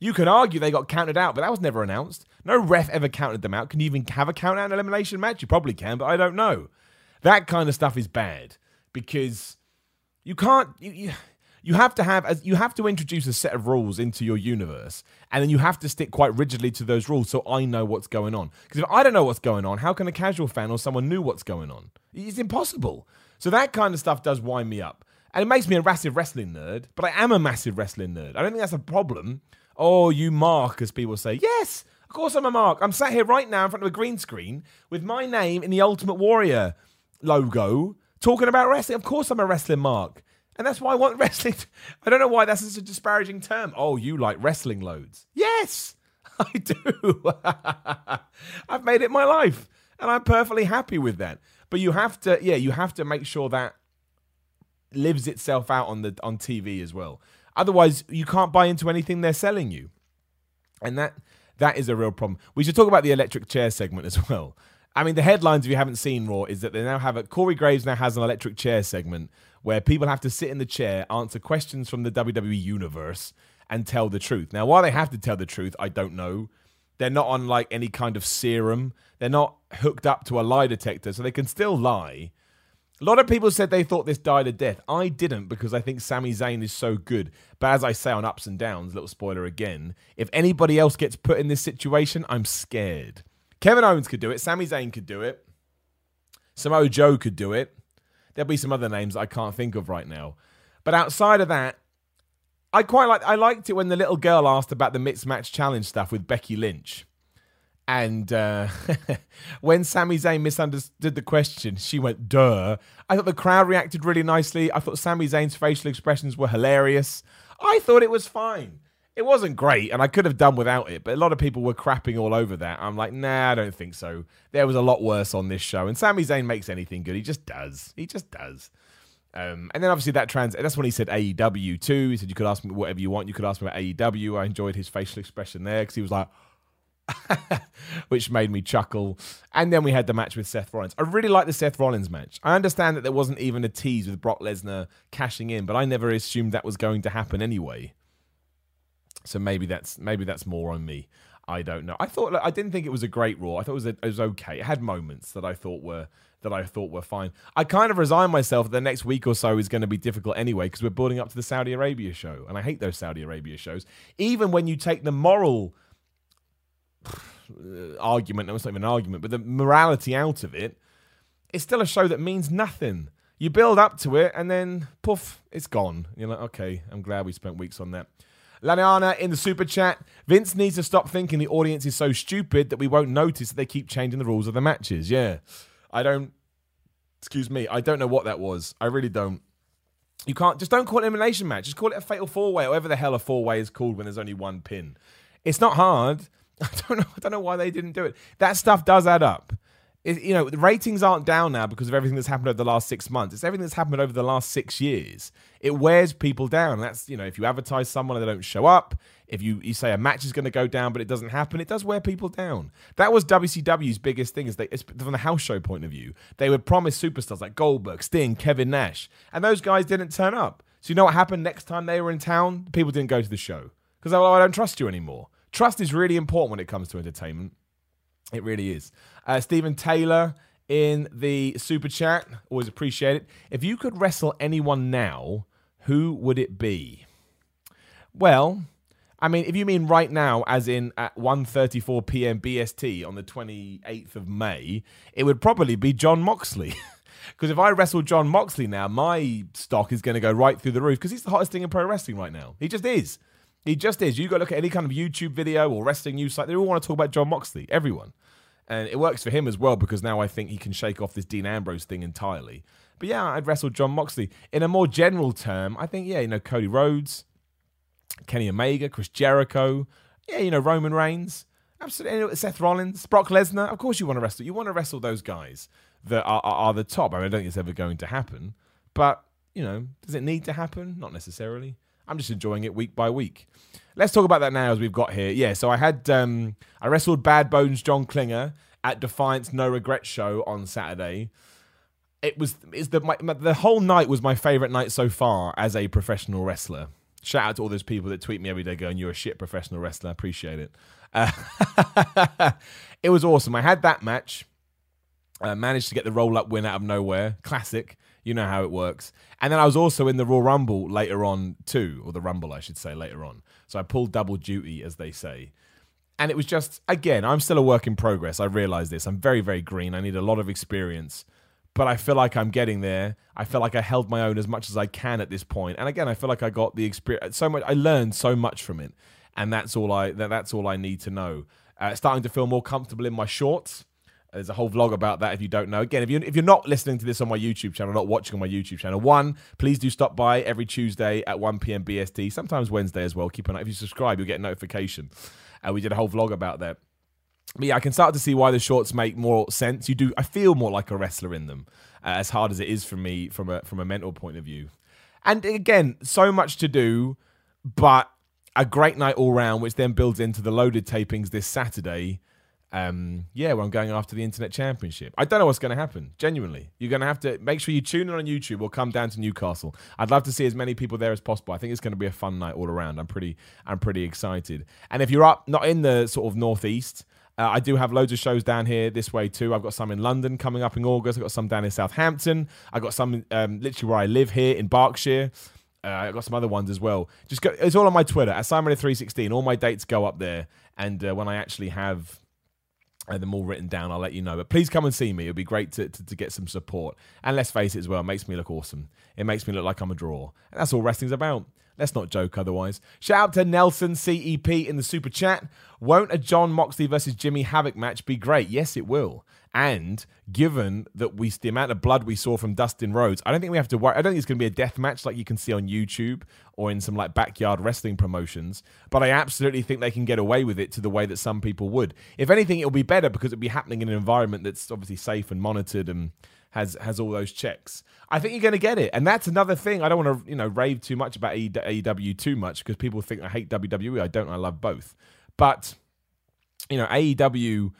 You can argue they got counted out, but that was never announced. No ref ever counted them out. Can you even have a count out an elimination match? You probably can, but I don't know. That kind of stuff is bad because you can't. You, you, you have to have you have to introduce a set of rules into your universe, and then you have to stick quite rigidly to those rules so I know what's going on. Because if I don't know what's going on, how can a casual fan or someone knew what's going on? It's impossible. So that kind of stuff does wind me up. And it makes me a massive wrestling nerd, but I am a massive wrestling nerd. I don't think that's a problem. Oh, you mark, as people say. Yes, of course I'm a mark. I'm sat here right now in front of a green screen with my name in the Ultimate Warrior logo talking about wrestling. Of course I'm a wrestling mark. And that's why I want (laughs) wrestling. I don't know why that's such a disparaging term. Oh, you like wrestling loads. Yes, (laughs) I do. (laughs) I've made it my life, and I'm perfectly happy with that. But you have to, yeah, you have to make sure that lives itself out on the on TV as well. Otherwise, you can't buy into anything they're selling you, and that that is a real problem. We should talk about the electric chair segment as (laughs) well. I mean, the headlines, if you haven't seen Raw, is that they now have a Corey Graves now has an electric chair segment where people have to sit in the chair, answer questions from the WWE universe, and tell the truth. Now, why they have to tell the truth, I don't know. They're not on like any kind of serum. They're not hooked up to a lie detector, so they can still lie. A lot of people said they thought this died a death. I didn't because I think Sami Zayn is so good. But as I say on ups and downs, little spoiler again, if anybody else gets put in this situation, I'm scared. Kevin Owens could do it. Sami Zayn could do it. Samoa Joe could do it. There'll be some other names I can't think of right now. But outside of that, I quite like. I liked it when the little girl asked about the mixed match challenge stuff with Becky Lynch, and uh, (laughs) when Sami Zayn misunderstood the question, she went "duh." I thought the crowd reacted really nicely. I thought Sami Zayn's facial expressions were hilarious. I thought it was fine. It wasn't great, and I could have done without it, but a lot of people were crapping all over that. I'm like, nah, I don't think so. There was a lot worse on this show, and Sami Zayn makes anything good. He just does. He just does. Um, and then obviously that trans that's when he said AEW too. He said you could ask me whatever you want. You could ask me about AEW. I enjoyed his facial expression there because he was like, (laughs) which made me chuckle. And then we had the match with Seth Rollins. I really like the Seth Rollins match. I understand that there wasn't even a tease with Brock Lesnar cashing in, but I never assumed that was going to happen anyway. So maybe that's maybe that's more on me. I don't know. I thought I didn't think it was a great Raw. I thought it was a, it was okay. It had moments that I thought were that I thought were fine. I kind of resigned myself that the next week or so is going to be difficult anyway because we're building up to the Saudi Arabia show, and I hate those Saudi Arabia shows. Even when you take the moral (sighs) argument, no, it's not even an argument, but the morality out of it, it's still a show that means nothing. You build up to it, and then poof, it's gone. You're like, okay, I'm glad we spent weeks on that. Laniana in the super chat. Vince needs to stop thinking the audience is so stupid that we won't notice that they keep changing the rules of the matches. Yeah. I don't, excuse me, I don't know what that was. I really don't. You can't, just don't call it an elimination match. Just call it a fatal four way, whatever the hell a four way is called when there's only one pin. It's not hard. (laughs) I don't know. I don't know why they didn't do it. That stuff does add up it, you know, the ratings aren't down now because of everything that's happened over the last six months. It's everything that's happened over the last six years. It wears people down. That's, you know, if you advertise someone and they don't show up, if you, you say a match is going to go down but it doesn't happen, it does wear people down. That was WCW's biggest thing, is they, from the house show point of view, they would promise superstars like Goldberg, Sting, Kevin Nash, and those guys didn't turn up. So you know what happened next time they were in town? People didn't go to the show because oh, I don't trust you anymore. Trust is really important when it comes to entertainment. It really is. Uh, Stephen Taylor in the super chat. Always appreciate it. If you could wrestle anyone now, who would it be? Well, I mean, if you mean right now, as in at 1.34 p.m. BST on the 28th of May, it would probably be Jon Moxley. (laughs) Because if I wrestle Jon Moxley now, my stock is going to go right through the roof because he's the hottest thing in pro wrestling right now. He just is. He just is. You go look at any kind of YouTube video or wrestling news site, they all want to talk about Jon Moxley. Everyone. And it works for him as well because now I think he can shake off this Dean Ambrose thing entirely. But yeah, I'd wrestle Jon Moxley. In a more general term, I think, yeah, you know, Cody Rhodes, Kenny Omega, Chris Jericho, yeah, you know, Roman Reigns, absolutely, Seth Rollins, Brock Lesnar. Of course, you want to wrestle. You want to wrestle those guys that are, are, are the top. I, mean, I don't think it's ever going to happen. But, you know, does it need to happen? Not necessarily. I'm just enjoying it week by week. Let's talk about that now as we've got here. Yeah, so I had um, I wrestled Bad Bones John Klinger at Defiance No Regret show on Saturday. It was is the my, the whole night was my favorite night so far as a professional wrestler. Shout out to all those people that tweet me every day going, "You're a shit professional wrestler." I appreciate it. Uh, (laughs) it was awesome. I had that match. Uh, managed to get the roll up win out of nowhere. Classic. You know how it works. And then I was also in the Raw Rumble later on too, or the Rumble, I should say, later on. So I pulled double duty, as they say. And it was just, again, I'm still a work in progress. I realize this. I'm very, very green. I need a lot of experience. But I feel like I'm getting there. I feel like I held my own as much as I can at this point. And again, I feel like I got the experience so much. I learned so much from it, and that's all I that, that's all I need to know. Uh, starting to feel more comfortable in my shorts there's a whole vlog about that if you don't know. Again, if, you, if you're not listening to this on my YouTube channel, not watching on my YouTube channel, one, please do stop by every Tuesday at 1 p.m. BST, sometimes Wednesday as well. Keep an eye. If you subscribe, you'll get a notification. Uh, we did a whole vlog about that. But yeah, I can start to see why the shorts make more sense. You do. I feel more like a wrestler in them, uh, as hard as it is for me from a from a mental point of view. And again, so much to do, but a great night all round, which then builds into the loaded tapings this Saturday. Um, yeah, I'm going after the Internet Championship. I don't know what's going to happen. Genuinely, you're going to have to make sure you tune in on YouTube or come down to Newcastle. I'd love to see as many people there as possible. I think it's going to be a fun night all around. I'm pretty, I'm pretty excited. And if you're up, not in the sort of northeast, uh, I do have loads of shows down here this way too. I've got some in London coming up in August. I've got some down in Southampton. I've got some um, literally where I live here in Berkshire. Uh, I've got some other ones as well. Just go, it's all on my Twitter at Simon316. All my dates go up there, and uh, when I actually have uh, them all written down, I'll let you know. But please come and see me. It'd be great to, to, to, get some support. And let's face it as well, it makes me look awesome. It makes me look like I'm a draw. And that's all wrestling's about. Let's not joke otherwise. Shout out to Nelson CEP in the super chat. Won't a Jon Moxley versus Jimmy Havoc match be great? Yes, it will. And given that we the amount of blood we saw from Dustin Rhodes, I don't think we have to worry. I don't think it's going to be a death match like you can see on YouTube or in some like backyard wrestling promotions. But I absolutely think they can get away with it to the way that some people would. If anything, it'll be better because it'll be happening in an environment that's obviously safe and monitored and has has all those checks. I think you're going to get it, and that's another thing. I don't want to you know rave too much about AEW too much because people think I hate WWE. I don't. I love both, but you know AEW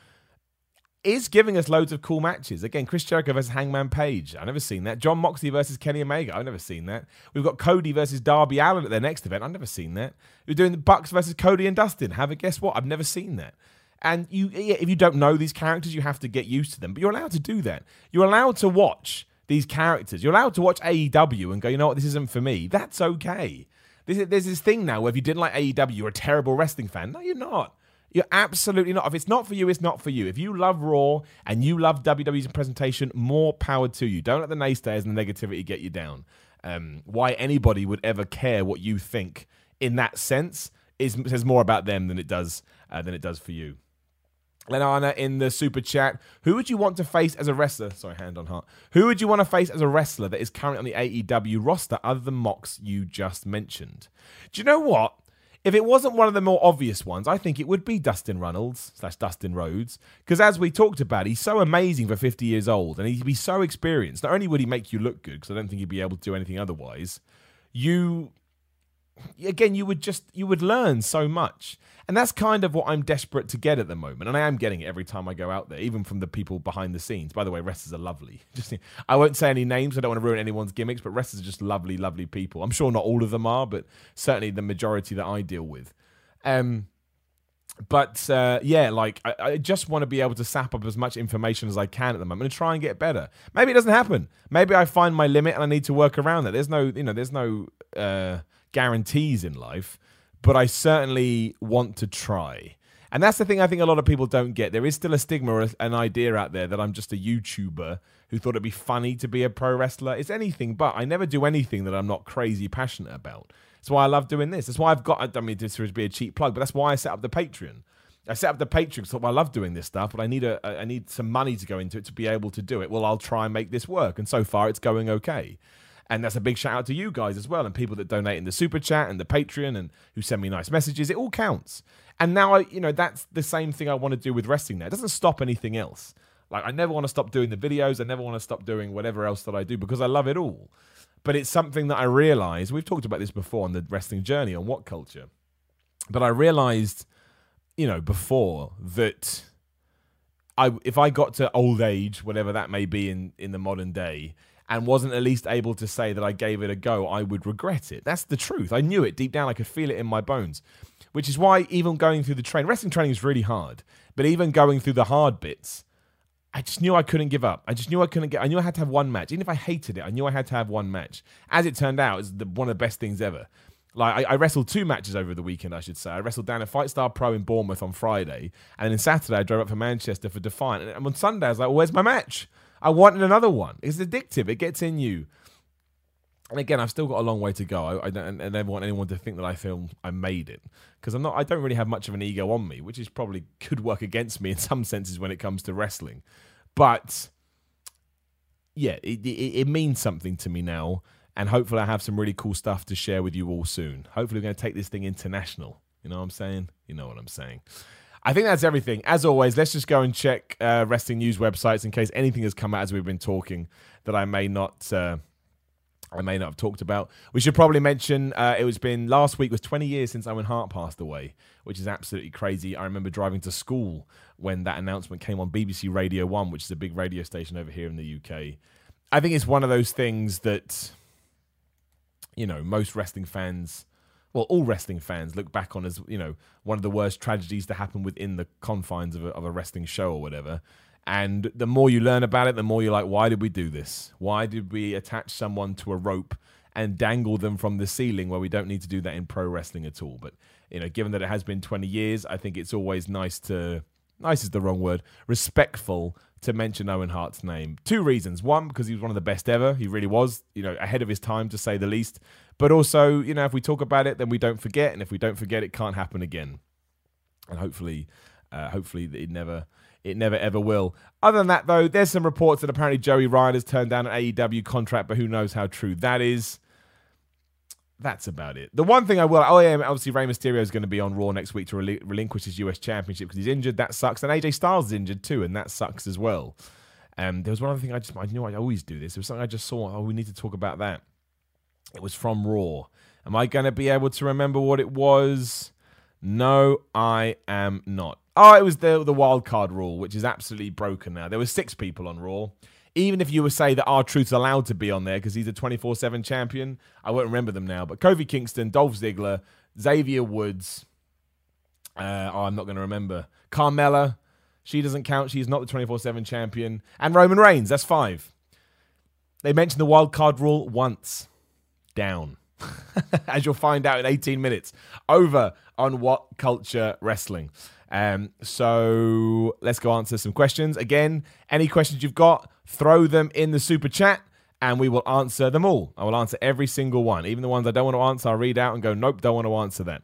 is giving us loads of cool matches. Again, Chris Jericho versus Hangman Page. I've never seen that. Jon Moxley versus Kenny Omega. I've never seen that. We've got Cody versus Darby Allin at their next event. I've never seen that. We're doing the Bucks versus Cody and Dustin. Have a guess what? I've never seen that. And you, if you don't know these characters, you have to get used to them. But you're allowed to do that. You're allowed to watch these characters. You're allowed to watch AEW and go, you know what, this isn't for me. That's okay. There's, there's this thing now where if you didn't like AEW, you're a terrible wrestling fan. No, you're not. You're absolutely not. If it's not for you, it's not for you. If you love Raw and you love WWE's presentation, more power to you. Don't let the naysayers and the negativity get you down. Um, why anybody would ever care what you think in that sense is says more about them than it does uh, than it does for you. Lenana in the super chat. Who would you want to face as a wrestler? Sorry, hand on heart. Who would you want to face as a wrestler that is currently on the AEW roster other than Mox you just mentioned? Do you know what? If it wasn't one of the more obvious ones, I think it would be Dustin Runnels slash Dustin Rhodes. Because as we talked about, he's so amazing for 50 years old and he'd be so experienced. Not only would he make you look good, because I don't think he'd be able to do anything otherwise, you again you would just you would learn so much. And that's kind of what i'm desperate to get at the moment. And i am getting it every time i go out there even from the people behind the scenes. By the way wrestlers are lovely. (laughs) Just i won't say any names. I don't want to ruin anyone's gimmicks but wrestlers are just lovely lovely people. I'm sure not all of them are but certainly the majority that i deal with. Um but uh, yeah, like I, I just want to be able to sap up as much information as I can at the moment and try and get better. Maybe it doesn't happen. Maybe I find my limit and I need to work around that. There's no, you know, there's no uh, guarantees in life, but I certainly want to try. And that's the thing I think a lot of people don't get. There is still a stigma, an idea out there that I'm just a YouTuber who thought it'd be funny to be a pro wrestler. It's anything but. I never do anything that I'm not crazy passionate about. That's why I love doing this. That's why I've got, I mean, this would be a cheap plug, but that's why I set up the Patreon. I set up the Patreon because I love doing this stuff, but I need a I need some money to go into it to be able to do it. Well, I'll try and make this work, and so far it's going okay. And that's a big shout out to you guys as well, and people that donate in the super chat and the Patreon and who send me nice messages. It all counts. And now I, you know, that's the same thing I want to do with wrestling. Now it doesn't stop anything else. Like I never want to stop doing the videos. I never want to stop doing whatever else that I do because I love it all. But it's something that I realized. We've talked about this before on the wrestling journey on WhatCulture. But I realized, you know, before that I if I got to old age, whatever that may be in in the modern day, and wasn't at least able to say that I gave it a go, I would regret it. That's the truth. I knew it deep down. I could feel it in my bones. Which is why even going through the train, wrestling training is really hard. But even going through the hard bits, I just knew I couldn't give up. I just knew I couldn't get. I knew I had to have one match. Even if I hated it, I knew I had to have one match. As it turned out, it's one of the best things ever. Like I, I, wrestled two matches over the weekend, I should say. I wrestled down at Fight Star Pro in Bournemouth on Friday, and then Saturday I drove up for Manchester for Defiant. And on Sunday I was like, well, "Where's my match?" I wanted another one. It's addictive. It gets in you. And again, I've still got a long way to go. I, I don't, I never want anyone to think that I feel I made it because I'm not. I don't really have much of an ego on me, which is probably could work against me in some senses when it comes to wrestling. But yeah, it, it, it means something to me now, and hopefully I have some really cool stuff to share with you all soon. Hopefully, we're going to take this thing international. You know what I'm saying? You know what I'm saying. I think that's everything. As always, let's just go and check uh, wrestling news websites in case anything has come out as we've been talking that I may not. Uh, I may not have talked about. We should probably mention uh, it was been last week was 20 years since Owen Hart passed away, which is absolutely crazy. I remember driving to school when that announcement came on BBC Radio 1, which is a big radio station over here in the UK. I think it's one of those things that, you know, most wrestling fans, well, all wrestling fans look back on as, you know, one of the worst tragedies to happen within the confines of a, of a wrestling show or whatever. And the more you learn about it, the more you're like, why did we do this? Why did we attach someone to a rope and dangle them from the ceiling where we don't need to do that in pro wrestling at all? But, you know, given that it has been 20 years, I think it's always nice to, nice is the wrong word, respectful to mention Owen Hart's name. Two reasons. One, because he was one of the best ever. He really was, you know, ahead of his time to say the least. But also, you know, if we talk about it, then we don't forget. And if we don't forget, it can't happen again. And hopefully, uh, hopefully it never it never ever will. Other than that, though, there's some reports that apparently Joey Ryan has turned down an AEW contract, but who knows how true that is. That's about it. The one thing I will, oh yeah, obviously Rey Mysterio is going to be on Raw next week to rel- relinquish his US Championship because he's injured. That sucks. And AJ Styles is injured too, and that sucks as well. Um, there was one other thing I just, I knew I always do this. There was something I just saw. Oh, we need to talk about that. It was from Raw. Am I going to be able to remember what it was? No, I am not. Oh, it was the the wild card rule, which is absolutely broken now. There were six people on Raw. Even if you would say that R-Truth's allowed to be on there because he's a 24 7 champion, I won't remember them now. But Kofi Kingston, Dolph Ziggler, Xavier Woods, uh, oh, I'm not going to remember. Carmella, she doesn't count. She's not the 24 7 champion. And Roman Reigns, that's five. They mentioned the wild card rule once. Down. (laughs) As you'll find out in 18 minutes. Over on What Culture Wrestling. Um, so let's go answer some questions. Again, any questions you've got, throw them in the super chat and we will answer them all. I will answer every single one. Even the ones I don't want to answer, I'll read out and go, nope, don't want to answer that.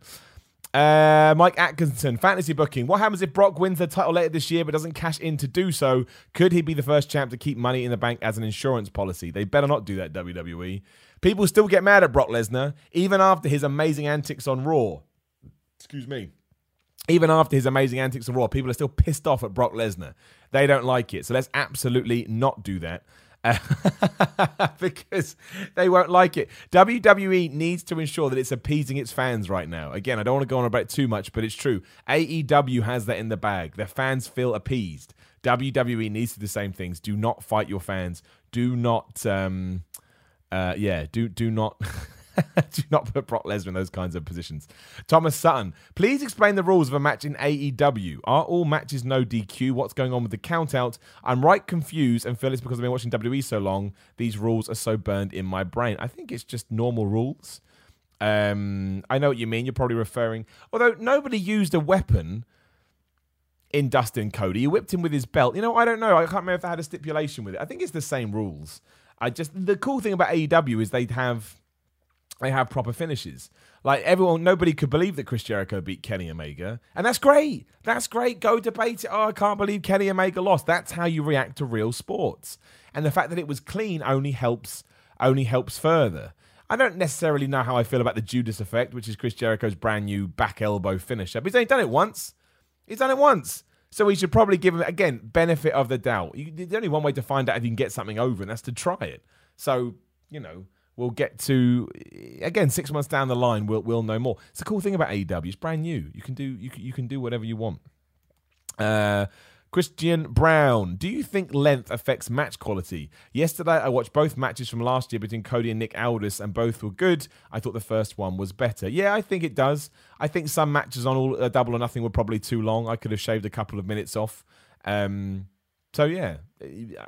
Uh, Mike Atkinson, fantasy booking. What happens if Brock wins the title later this year but doesn't cash in to do so? Could he be the first champ to keep money in the bank as an insurance policy? They better not do that, WWE. People still get mad at Brock Lesnar, even after his amazing antics on Raw. Excuse me even after his amazing antics on Raw, people are still pissed off at Brock Lesnar. They don't like it. So let's absolutely not do that. (laughs) because they won't like it. WWE needs to ensure that it's appeasing its fans right now. Again, I don't want to go on about it too much, but it's true. AEW has that in the bag. Their fans feel appeased. WWE needs to do the same things. Do not fight your fans. Do not, um, uh, yeah, do do not. (laughs) Do not put Brock Lesnar in those kinds of positions. Thomas Sutton, please explain the rules of a match in AEW. Are all matches no DQ? What's going on with the countout? I'm right confused and feel it's because I've been watching WWE so long. These rules are so burned in my brain. I think it's just normal rules. Um, I know what you mean. You're probably referring, although nobody used a weapon in Dustin Cody. He whipped him with his belt. You know, I don't know. I can't remember if they had a stipulation with it. I think it's the same rules. I just the cool thing about AEW is they have they have proper finishes. Like everyone, nobody could believe that Chris Jericho beat Kenny Omega, and that's great. That's great. Go debate it. Oh, I can't believe Kenny Omega lost. That's how you react to real sports, and the fact that it was clean only helps only helps further. I don't necessarily know how I feel about the Judas effect, which is Chris Jericho's brand new back elbow finisher. But he's only done it once. He's done it once. So we should probably give him, again, benefit of the doubt. You, there's only one way to find out if you can get something over, and that's to try it. So, you know, we'll get to again six months down the line. We'll we'll know more. It's the cool thing about AEW. It's brand new. You can do you can, you can do whatever you want. Uh, Christian Brown, do you think length affects match quality? Yesterday, I watched both matches from last year between Cody and Nick Aldis, and both were good. I thought the first one was better. Yeah, I think it does. I think some matches on all uh, double or nothing were probably too long. I could have shaved a couple of minutes off. Um, so yeah,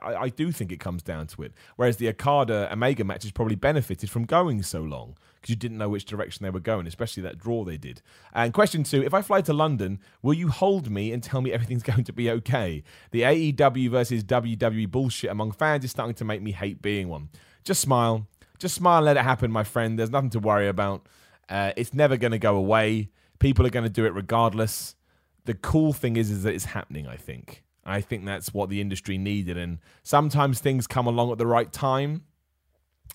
I, I, do think it comes down to it. Whereas the Okada Omega matches probably benefited from going so long because you didn't know which direction they were going, especially that draw they did. And question two: If I fly to London, will you hold me and tell me (laughs) everything's going to be okay? The AEW versus WWE bullshit among fans is starting to make me hate being one. Just smile, just smile, and let it happen, my friend. There's nothing to worry about. Uh, it's never going to go away. People are going to do it regardless. The cool thing is, is that it's happening. I think. I think that's what the industry needed. And sometimes things come along at the right time.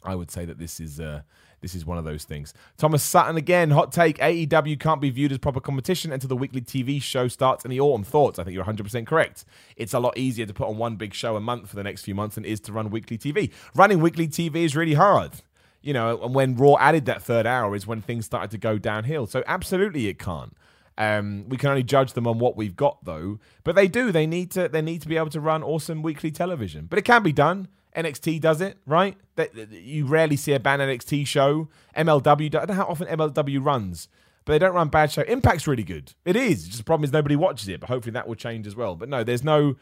I would say that this is uh, this is one of those things. Thomas Sutton again, hot take. AEW can't be viewed as proper competition until the weekly TV show starts in the autumn. Thoughts? I think you're 100% correct. It's a lot easier to put on one big show a month for the next few months than it is to run weekly TV. Running weekly TV is really hard. You know, and when Raw added that third hour is when things started to go downhill. So absolutely it can't. Um, we can only judge them on what we've got though. But they do. They need to they need to be able to run awesome weekly television. But it can be done. NXT does it, right? That you rarely see a bad NXT show. MLW, I don't know how often MLW runs, but they don't run bad show. Impact's really good. It is. Just the problem is nobody watches it, but hopefully that will change as well. But no, there's no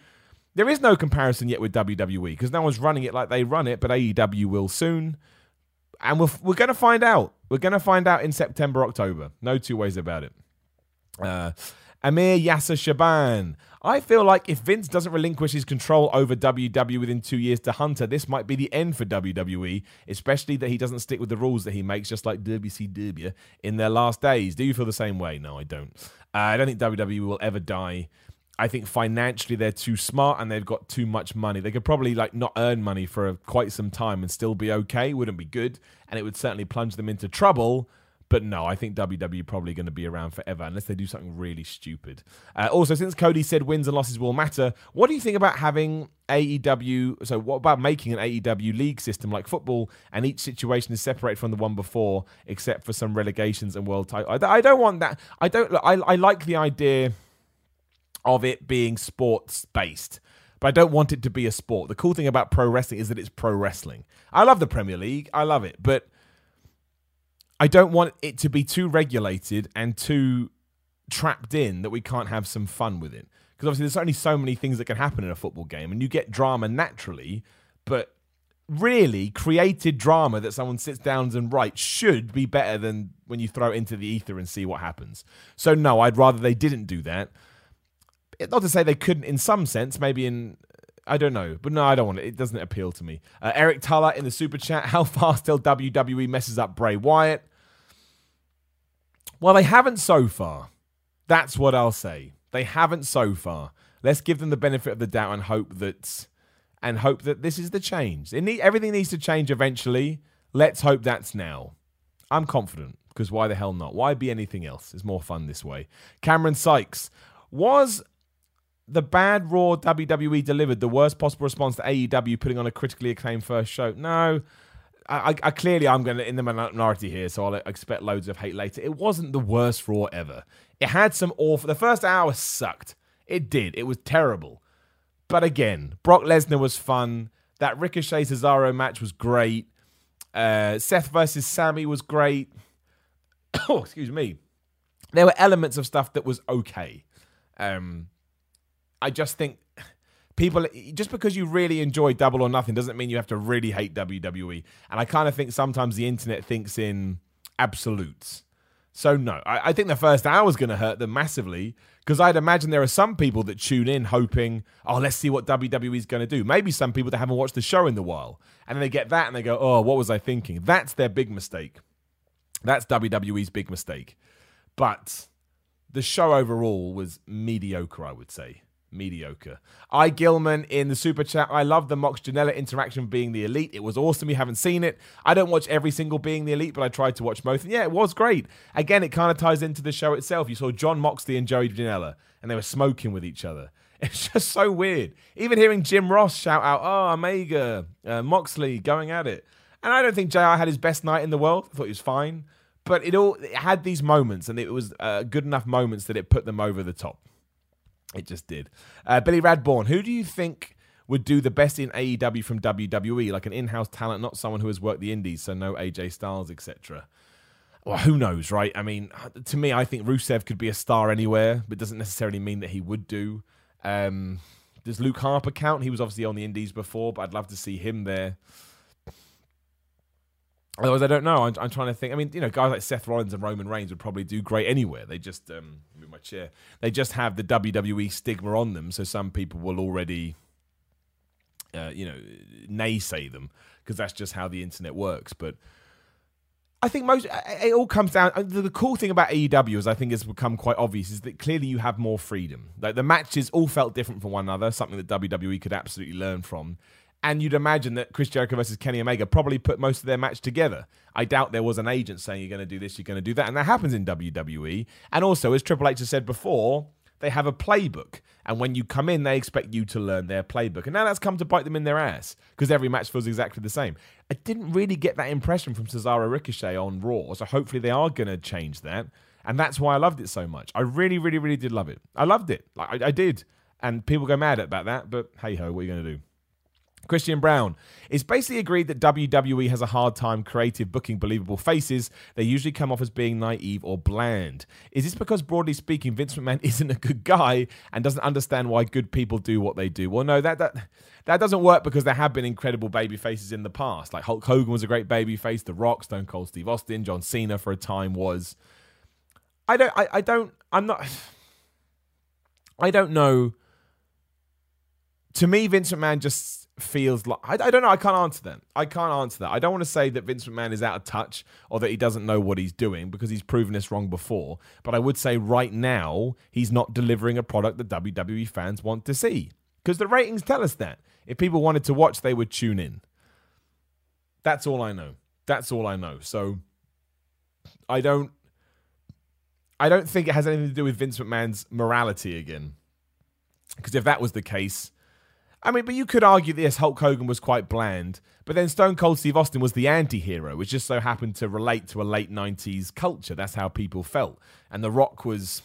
there is no comparison yet with WWE because no one's running it like they run it, but AEW will soon. And we're, we're going to find out. We're going to find out in September, October. No two ways about it. Uh, Amir Yasser Shaban. I feel like if Vince doesn't relinquish his control over WWE within two years to Hunter, this might be the end for WWE, especially that he doesn't stick with the rules that he makes, just like WCW in their last days. Do you feel the same way? No, I don't. Uh, I don't think WWE will ever die. I think financially they're too smart and they've got too much money. They could probably like not earn money for quite some time and still be okay. Wouldn't be good, and it would certainly plunge them into trouble. But no, I think WWE probably going to be around forever unless they do something really stupid. Uh, also, since Cody said wins and losses will matter, what do you think about having AEW? So, what about making an AEW league system like football and each situation is separated from the one before, except for some relegations and world title? I, I don't want that. I don't. I, I like the idea of it being sports based but I don't want it to be a sport. The cool thing about pro wrestling is that it's pro wrestling. I love the Premier League, I love it, but I don't want it to be too regulated and too trapped in that we can't have some fun with it. Because obviously, there's only so many things that can happen in a football game, and you get drama naturally, but really created drama that someone sits down and writes should be better than when you throw it into the ether and see what happens. So no, I'd rather they didn't do that. Not to say they couldn't in some sense, maybe in I don't know, but no, I don't want it. It doesn't appeal to me. Uh, Eric Tuller in the super chat: How fast till WWE messes up Bray Wyatt? Well, they haven't so far. That's what I'll say. They haven't so far. Let's give them the benefit of the doubt and hope that and hope that this is the change. Need, everything needs to change eventually. Let's hope that's now. I'm confident because why the hell not? Why be anything else? It's more fun this way. Cameron Sykes was the bad Raw WWE delivered the worst possible response to AEW putting on a critically acclaimed first show. No, I, I, clearly I'm going to in the minority here, so I'll expect loads of hate later. It wasn't the worst Raw ever. It had some awful. The first hour sucked. It did. It was terrible. But again, Brock Lesnar was fun. That Ricochet Cesaro match was great. Uh, Seth versus Sami was great. (coughs) oh, excuse me. There were elements of stuff that was okay. Um, I just think people just because you really enjoy double or nothing doesn't mean you have to really hate WWE. And I kind of think sometimes the internet thinks in absolutes. So no, I, I think the first hour is going to hurt them massively because I'd imagine there are some people that tune in hoping, oh, let's see what WWE is going to do. Maybe some people that haven't watched the show in a while, and then they get that and they go, oh, what was I thinking? That's their big mistake. That's WWE's big mistake. But the show overall was mediocre, I would say mediocre. I Gilman in the super chat. I love the Mox Janela interaction being the elite. It was awesome. You haven't seen it. I don't watch every single being the elite, but I tried to watch most. And yeah, it was great. Again, it kind of ties into the show itself. You saw Jon Moxley and Joey Janela, and they were smoking with each other. (laughs) It's just so weird. Even hearing Jim Ross shout out, "Oh, Omega, uh, Moxley going at it," and I don't think Jr. had his best night in the world. I thought he was fine, but it all it had these moments, and it was uh, good enough moments that it put them over the top. It just did. Uh, Billy Radborn, who do you think would do the best in AEW from WWE, like an in-house talent, not someone who has worked the indies, so no AJ Styles, etc. Well, who knows, right? I mean, to me, I think Rusev could be a star anywhere, but doesn't necessarily mean that he would do. Um, does Luke Harper count? He was obviously on the indies before, but I'd love to see him there. Otherwise, I don't know. I'm, I'm, trying to think. I mean, you know, guys like Seth Rollins and Roman Reigns would probably do great anywhere. They just um, my chair. They just have the WWE stigma on them, so some people will already, uh, you know, naysay them because that's just how the internet works. But I think most it all comes down. The cool thing about AEW, as I think has become quite obvious, is that clearly you have more freedom. Like the matches all felt different from one another, something that WWE could absolutely learn from And you'd imagine that Chris Jericho versus Kenny Omega probably put most of their match together. I doubt there was an agent saying you're going to do this, you're going to do that. And that happens in WWE. And also, as Triple H has said before, they have a playbook. And when you come in, they expect you to learn their playbook. And now that's come to bite them in their ass because every match feels exactly the same. I didn't really get that impression from Cesaro Ricochet on Raw. So hopefully they are going to change that. And that's why I loved it so much. I really, really, really did love it. I loved it. Like, I, I did. And people go mad about that. But hey ho, what are you going to do? Christian Brown It's basically agreed that WWE has a hard time creative booking believable faces. They usually come off as being naive or bland. Is this because, broadly speaking, Vince McMahon (laughs) isn't a good guy and doesn't understand why good people do what they do? Well, no, that that that doesn't work because there have been incredible baby faces in the past. Like Hulk Hogan was a great baby face, The Rock, Stone Cold Steve Austin, John Cena for a time was. I don't. I, I don't. I'm not. (sighs) I don't know. To me, Vince McMahon just feels like I, I, don't know. I can't answer that. I can't answer that. I don't want to say that Vince McMahon is out of touch or that he doesn't know what he's doing because he's proven this wrong before. But I would say right now he's not delivering a product that WWE fans want to see because the ratings tell us that. If people wanted to watch, they would tune in. That's all I know. That's all I know. So I don't. I don't think it has anything to do with Vince McMahon's morality again. Because if that was the case, I mean, but you could argue that Hulk Hogan was quite bland, but then Stone Cold Steve Austin was the anti-hero, which just so happened to relate to a late '90s culture. That's how people felt, and The Rock was.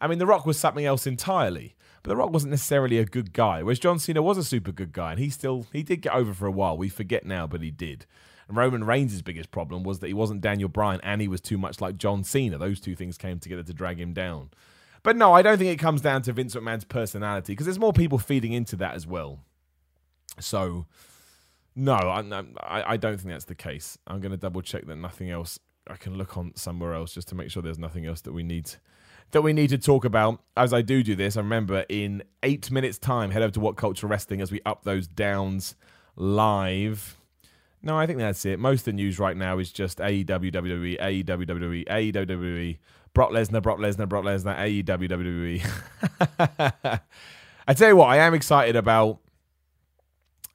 I mean, The Rock was something else entirely, but The Rock wasn't necessarily a good guy. Whereas John Cena was a super good guy, and he still he did get over for a while. We forget now, but he did. And Roman Reigns' biggest problem was that he wasn't Daniel Bryan, and he was too much like John Cena. Those two things came together to drag him down. But no, I don't think it comes down to Vince McMahon's personality because there's more people feeding into that as well. So, no, I, I, don't think that's the case. I'm going to double check that nothing else. I can look on somewhere else just to make sure there's nothing else that we need that we need to talk about. As I do do this, I remember in eight minutes' time, head over to WhatCulture Wrestling as we up those downs live. No, I think that's it. Most of the news right now is just AEW, WWE, AEW, WWE, AEW, WWE. Brock Lesnar, Brock Lesnar, Brock Lesnar, AEW, WWE. (laughs) I tell you what, I am excited about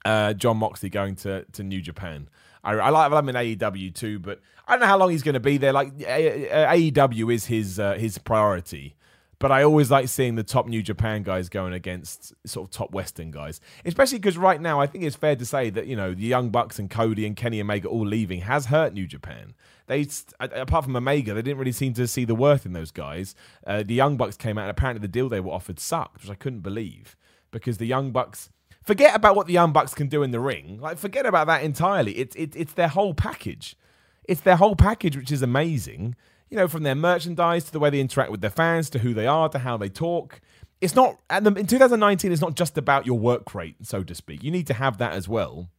uh, Jon Moxley going to, to New Japan. I, I like him in AEW too, but I don't know how long he's going to be there. Like AEW is his uh, his priority. But I always like seeing the top New Japan guys going against sort of top Western guys, especially because right now I think it's fair to say that you know the Young Bucks and Cody and Kenny Omega all leaving has hurt New Japan. They apart from Omega, they didn't really seem to see the worth in those guys. Uh, the Young Bucks came out and apparently the deal they were offered sucked, which I couldn't believe because the Young Bucks. Forget about what the Young Bucks can do in the ring. Like, forget about that entirely. It's it, it's their whole package. It's their whole package, which is amazing you know, from their merchandise to the way they interact with their fans to who they are to how they talk. It's not in 2019. It's not just about your work rate, so to speak. You need to have that as well.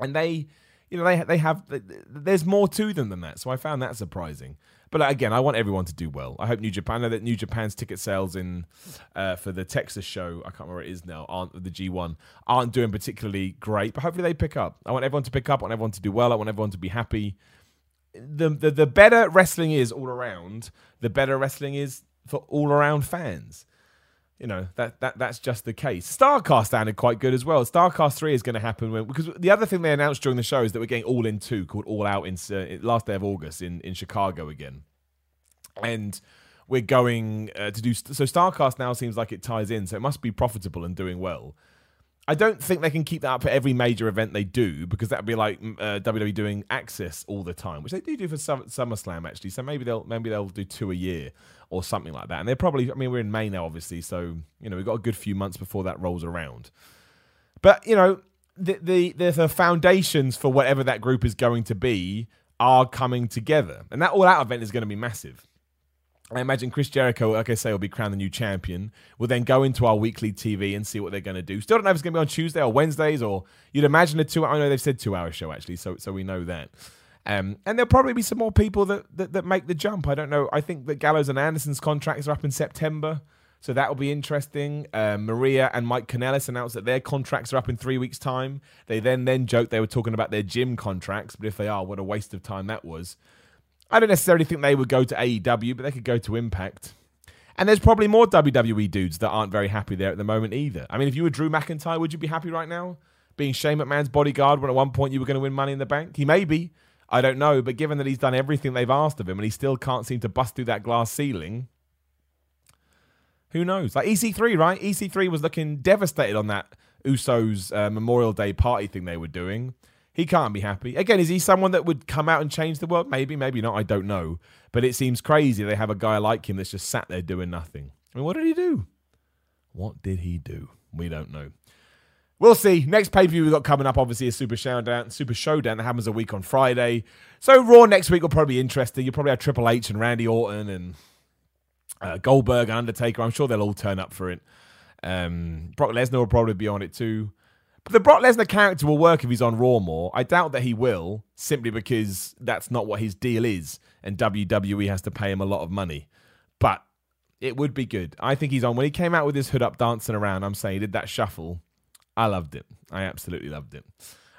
And they, you know, they they have. There's more to them than that. So I found that surprising. But again, I want everyone to do well. I hope New Japan. I know that New Japan's ticket sales in uh, for the Texas show, I can't remember it is now, aren't the G1 aren't doing particularly great. But hopefully they pick up. I want everyone to pick up. I want everyone to do well. I want everyone to be happy the, the the better wrestling is all around, the better wrestling is for all around fans. You know that that that's just the case. Starcast sounded quite good as well. Starcast three is going to happen when because the other thing they announced during the show is that we're getting All In two called All Out in uh, last day of August in in Chicago again, and we're going uh, to do so. Starcast now seems like it ties in, so it must be profitable and doing well. I don't think they can keep that up for every major event they do because that would be like uh, WWE doing Access all the time, which they do do for Summer, SummerSlam actually. So maybe they'll maybe they'll do two a year or something like that. And they're probably I mean we're in May now obviously, so you know we've got a good few months before that rolls around. But you know the the the, the foundations for whatever that group is going to be are coming together, and that all out event is going to be massive. I imagine Chris Jericho, like I say, will be crowned the new champion. We'll then go into our weekly TV and see what they're going to do. Still don't know if it's going to be on Tuesday or Wednesdays, or you'd imagine a two. I know they've said two-hour show actually, so so we know that. Um, and there'll probably be some more people that, that, that make the jump. I don't know. I think that Gallows and Anderson's contracts are up in September, so that will be interesting. Uh, Maria and Mike Kanellis announced that their contracts are up in three weeks' time. They then then joked they were talking about their gym contracts, but if they are, what a waste of time that was. I don't necessarily think they would go to AEW, but they could go to Impact. And there's probably more WWE dudes that aren't very happy there at the moment either. I mean, if you were Drew McIntyre, would you be happy right now? being Shane McMahon's bodyguard when at one point you were going to win Money in the Bank? He may be. I don't know. But given that he's done everything they've asked of him and he still can't seem to bust through that glass ceiling, who knows? Like EC3, right? EC3 was looking devastated on that Usos uh, Memorial Day party thing they were doing. He can't be happy. Again, is he someone that would come out and change the world? Maybe, maybe not. I don't know. But it seems crazy they have a guy like him that's just sat there doing nothing. I mean, what did he do? What did he do? We don't know. We'll see. Next pay per view we've got coming up, obviously, is Super Showdown. Super Showdown that happens a week on Friday. So Raw next week will probably be interesting. You'll probably have Triple H and Randy Orton and uh, Goldberg and Undertaker. I'm sure they'll all turn up for it. Um, Brock Lesnar will probably be on it too. The Brock Lesnar character will work if he's on Raw more. I doubt that he will, simply because that's not what his deal is, and WWE has to pay him a lot of money. But it would be good. I think he's on. When he came out with his hood up dancing around, I'm saying he did that shuffle. I loved it. I absolutely loved it.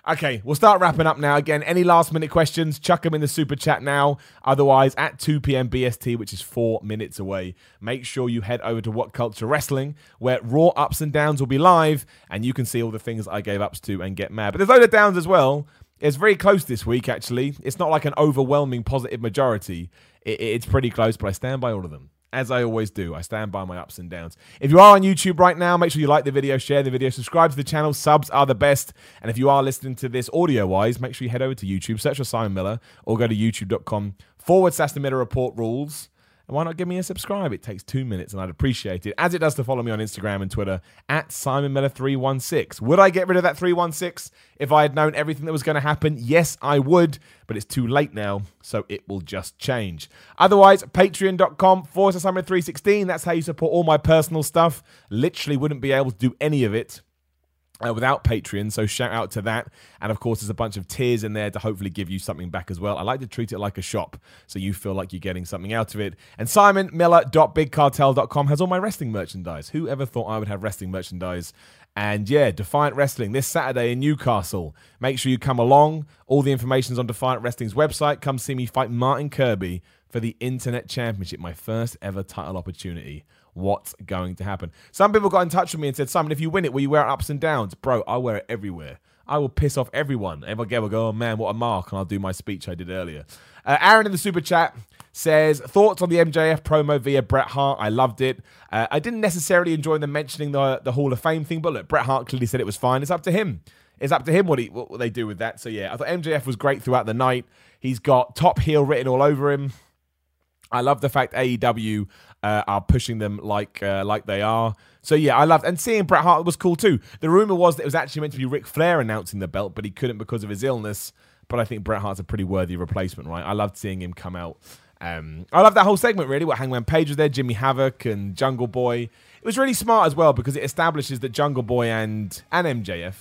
Okay, we'll start wrapping up now. Again, any last minute questions, chuck them in the super chat now. Otherwise, at 2 p.m. BST, which is four minutes away, make sure you head over to WhatCulture Wrestling, where Raw Ups and Downs will be live, and you can see all the things I gave ups to and get mad. But there's loads of downs as well. It's very close this week, actually. It's not like an overwhelming positive majority. It, it's pretty close, but I stand by all of them as I always do. I stand by my ups and downs. If you are on YouTube right now, make sure you like the video, share the video, subscribe to the channel. Subs are the best. And if you are listening to this audio wise, make sure you head over to YouTube, search for Simon Miller, or go to youtube.com forward slash the Miller Report rules. And why not give me a subscribe? It takes two minutes and I'd appreciate it, as it does to follow me on Instagram and Twitter at Simon Miller316. Would I get rid of that 316 if I had known everything that was going to happen? Yes, I would, but it's too late now, so it will just change. Otherwise, patreon.com forward slash Simon316. That's how you support all my personal stuff. Literally wouldn't be able to do any of it uh, without Patreon. So shout out to that. And of course, there's a bunch of tiers in there to hopefully give you something back as well. I like to treat it like a shop so you feel like you're getting something out of it. And SimonMiller.BigCartel.com has all my wrestling merchandise. Who ever thought I would have wrestling merchandise? And yeah, Defiant Wrestling this Saturday in Newcastle. Make sure you come along. All the information's on Defiant Wrestling's website. Come see me fight Martin Kirby for the Internet Championship, my first ever title opportunity what's going to happen. Some people got in touch with me and said, Simon, if you win it, will you wear it ups and downs? Bro, I wear it everywhere. I will piss off everyone. Everyone will go, oh man, what a mark. And I'll do my speech I did earlier. Uh, Aaron in the super chat says, Thoughts on the MJF promo via Bret Hart? I loved it. Uh, I didn't necessarily enjoy them mentioning the, the Hall of Fame thing, but look, Bret Hart clearly said it was fine. It's up to him. It's up to him what, he, what they do with that. So yeah, I thought MJF was great throughout the night. He's got top heel written all over him. I love the fact AEW uh, are pushing them like uh, like they are. So yeah, I loved and seeing Bret Hart was cool too. The rumor was that it was actually meant to be Ric Flair announcing the belt, but he couldn't because of his illness. But I think Bret Hart's a pretty worthy replacement, right? I loved seeing him come out. Um, I love that whole segment really. What Hangman Page was there, Jimmy Havoc and Jungle Boy. It was really smart as well because it establishes that Jungle Boy and and MJF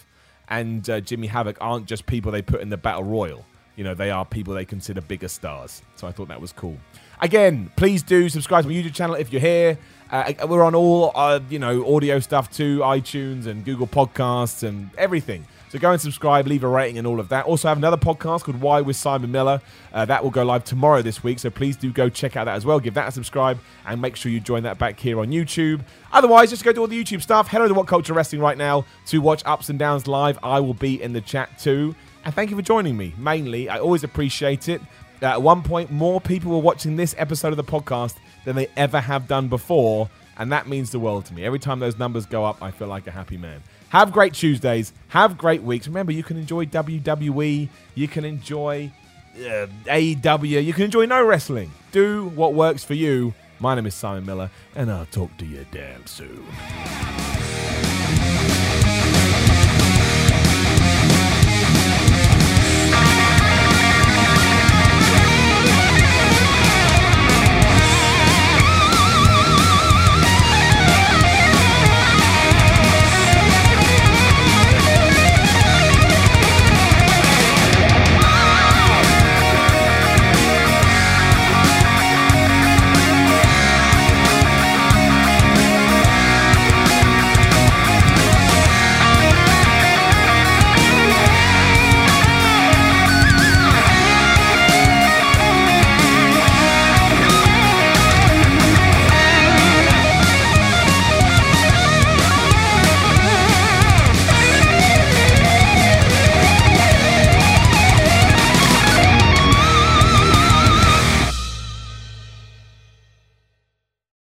and uh, Jimmy Havoc aren't just people they put in the battle royal. You know, they are people they consider bigger stars. So I thought that was cool. Again, please do subscribe to my YouTube channel if you're here. Uh, we're on all, uh, you know, audio stuff too, iTunes and Google Podcasts and everything. So go and subscribe, leave a rating and all of that. Also, I have another podcast called Why with Simon Miller. Uh, that will go live tomorrow this week. So please do go check out that as well. Give that a subscribe and make sure you join that back here on YouTube. Otherwise, just go do all the YouTube stuff. Head over to WhatCulture Wrestling right now to watch Ups and Downs live. I will be in the chat too. And thank you for joining me. Mainly, I always appreciate it. At one point, more people were watching this episode of the podcast than they ever have done before. And that means the world to me. Every time those numbers go up, I feel like a happy man. Have great Tuesdays. Have great weeks. Remember, you can enjoy WWE. You can enjoy uh, AEW. You can enjoy no wrestling. Do what works for you. My name is Simon Miller, and I'll talk to you damn soon.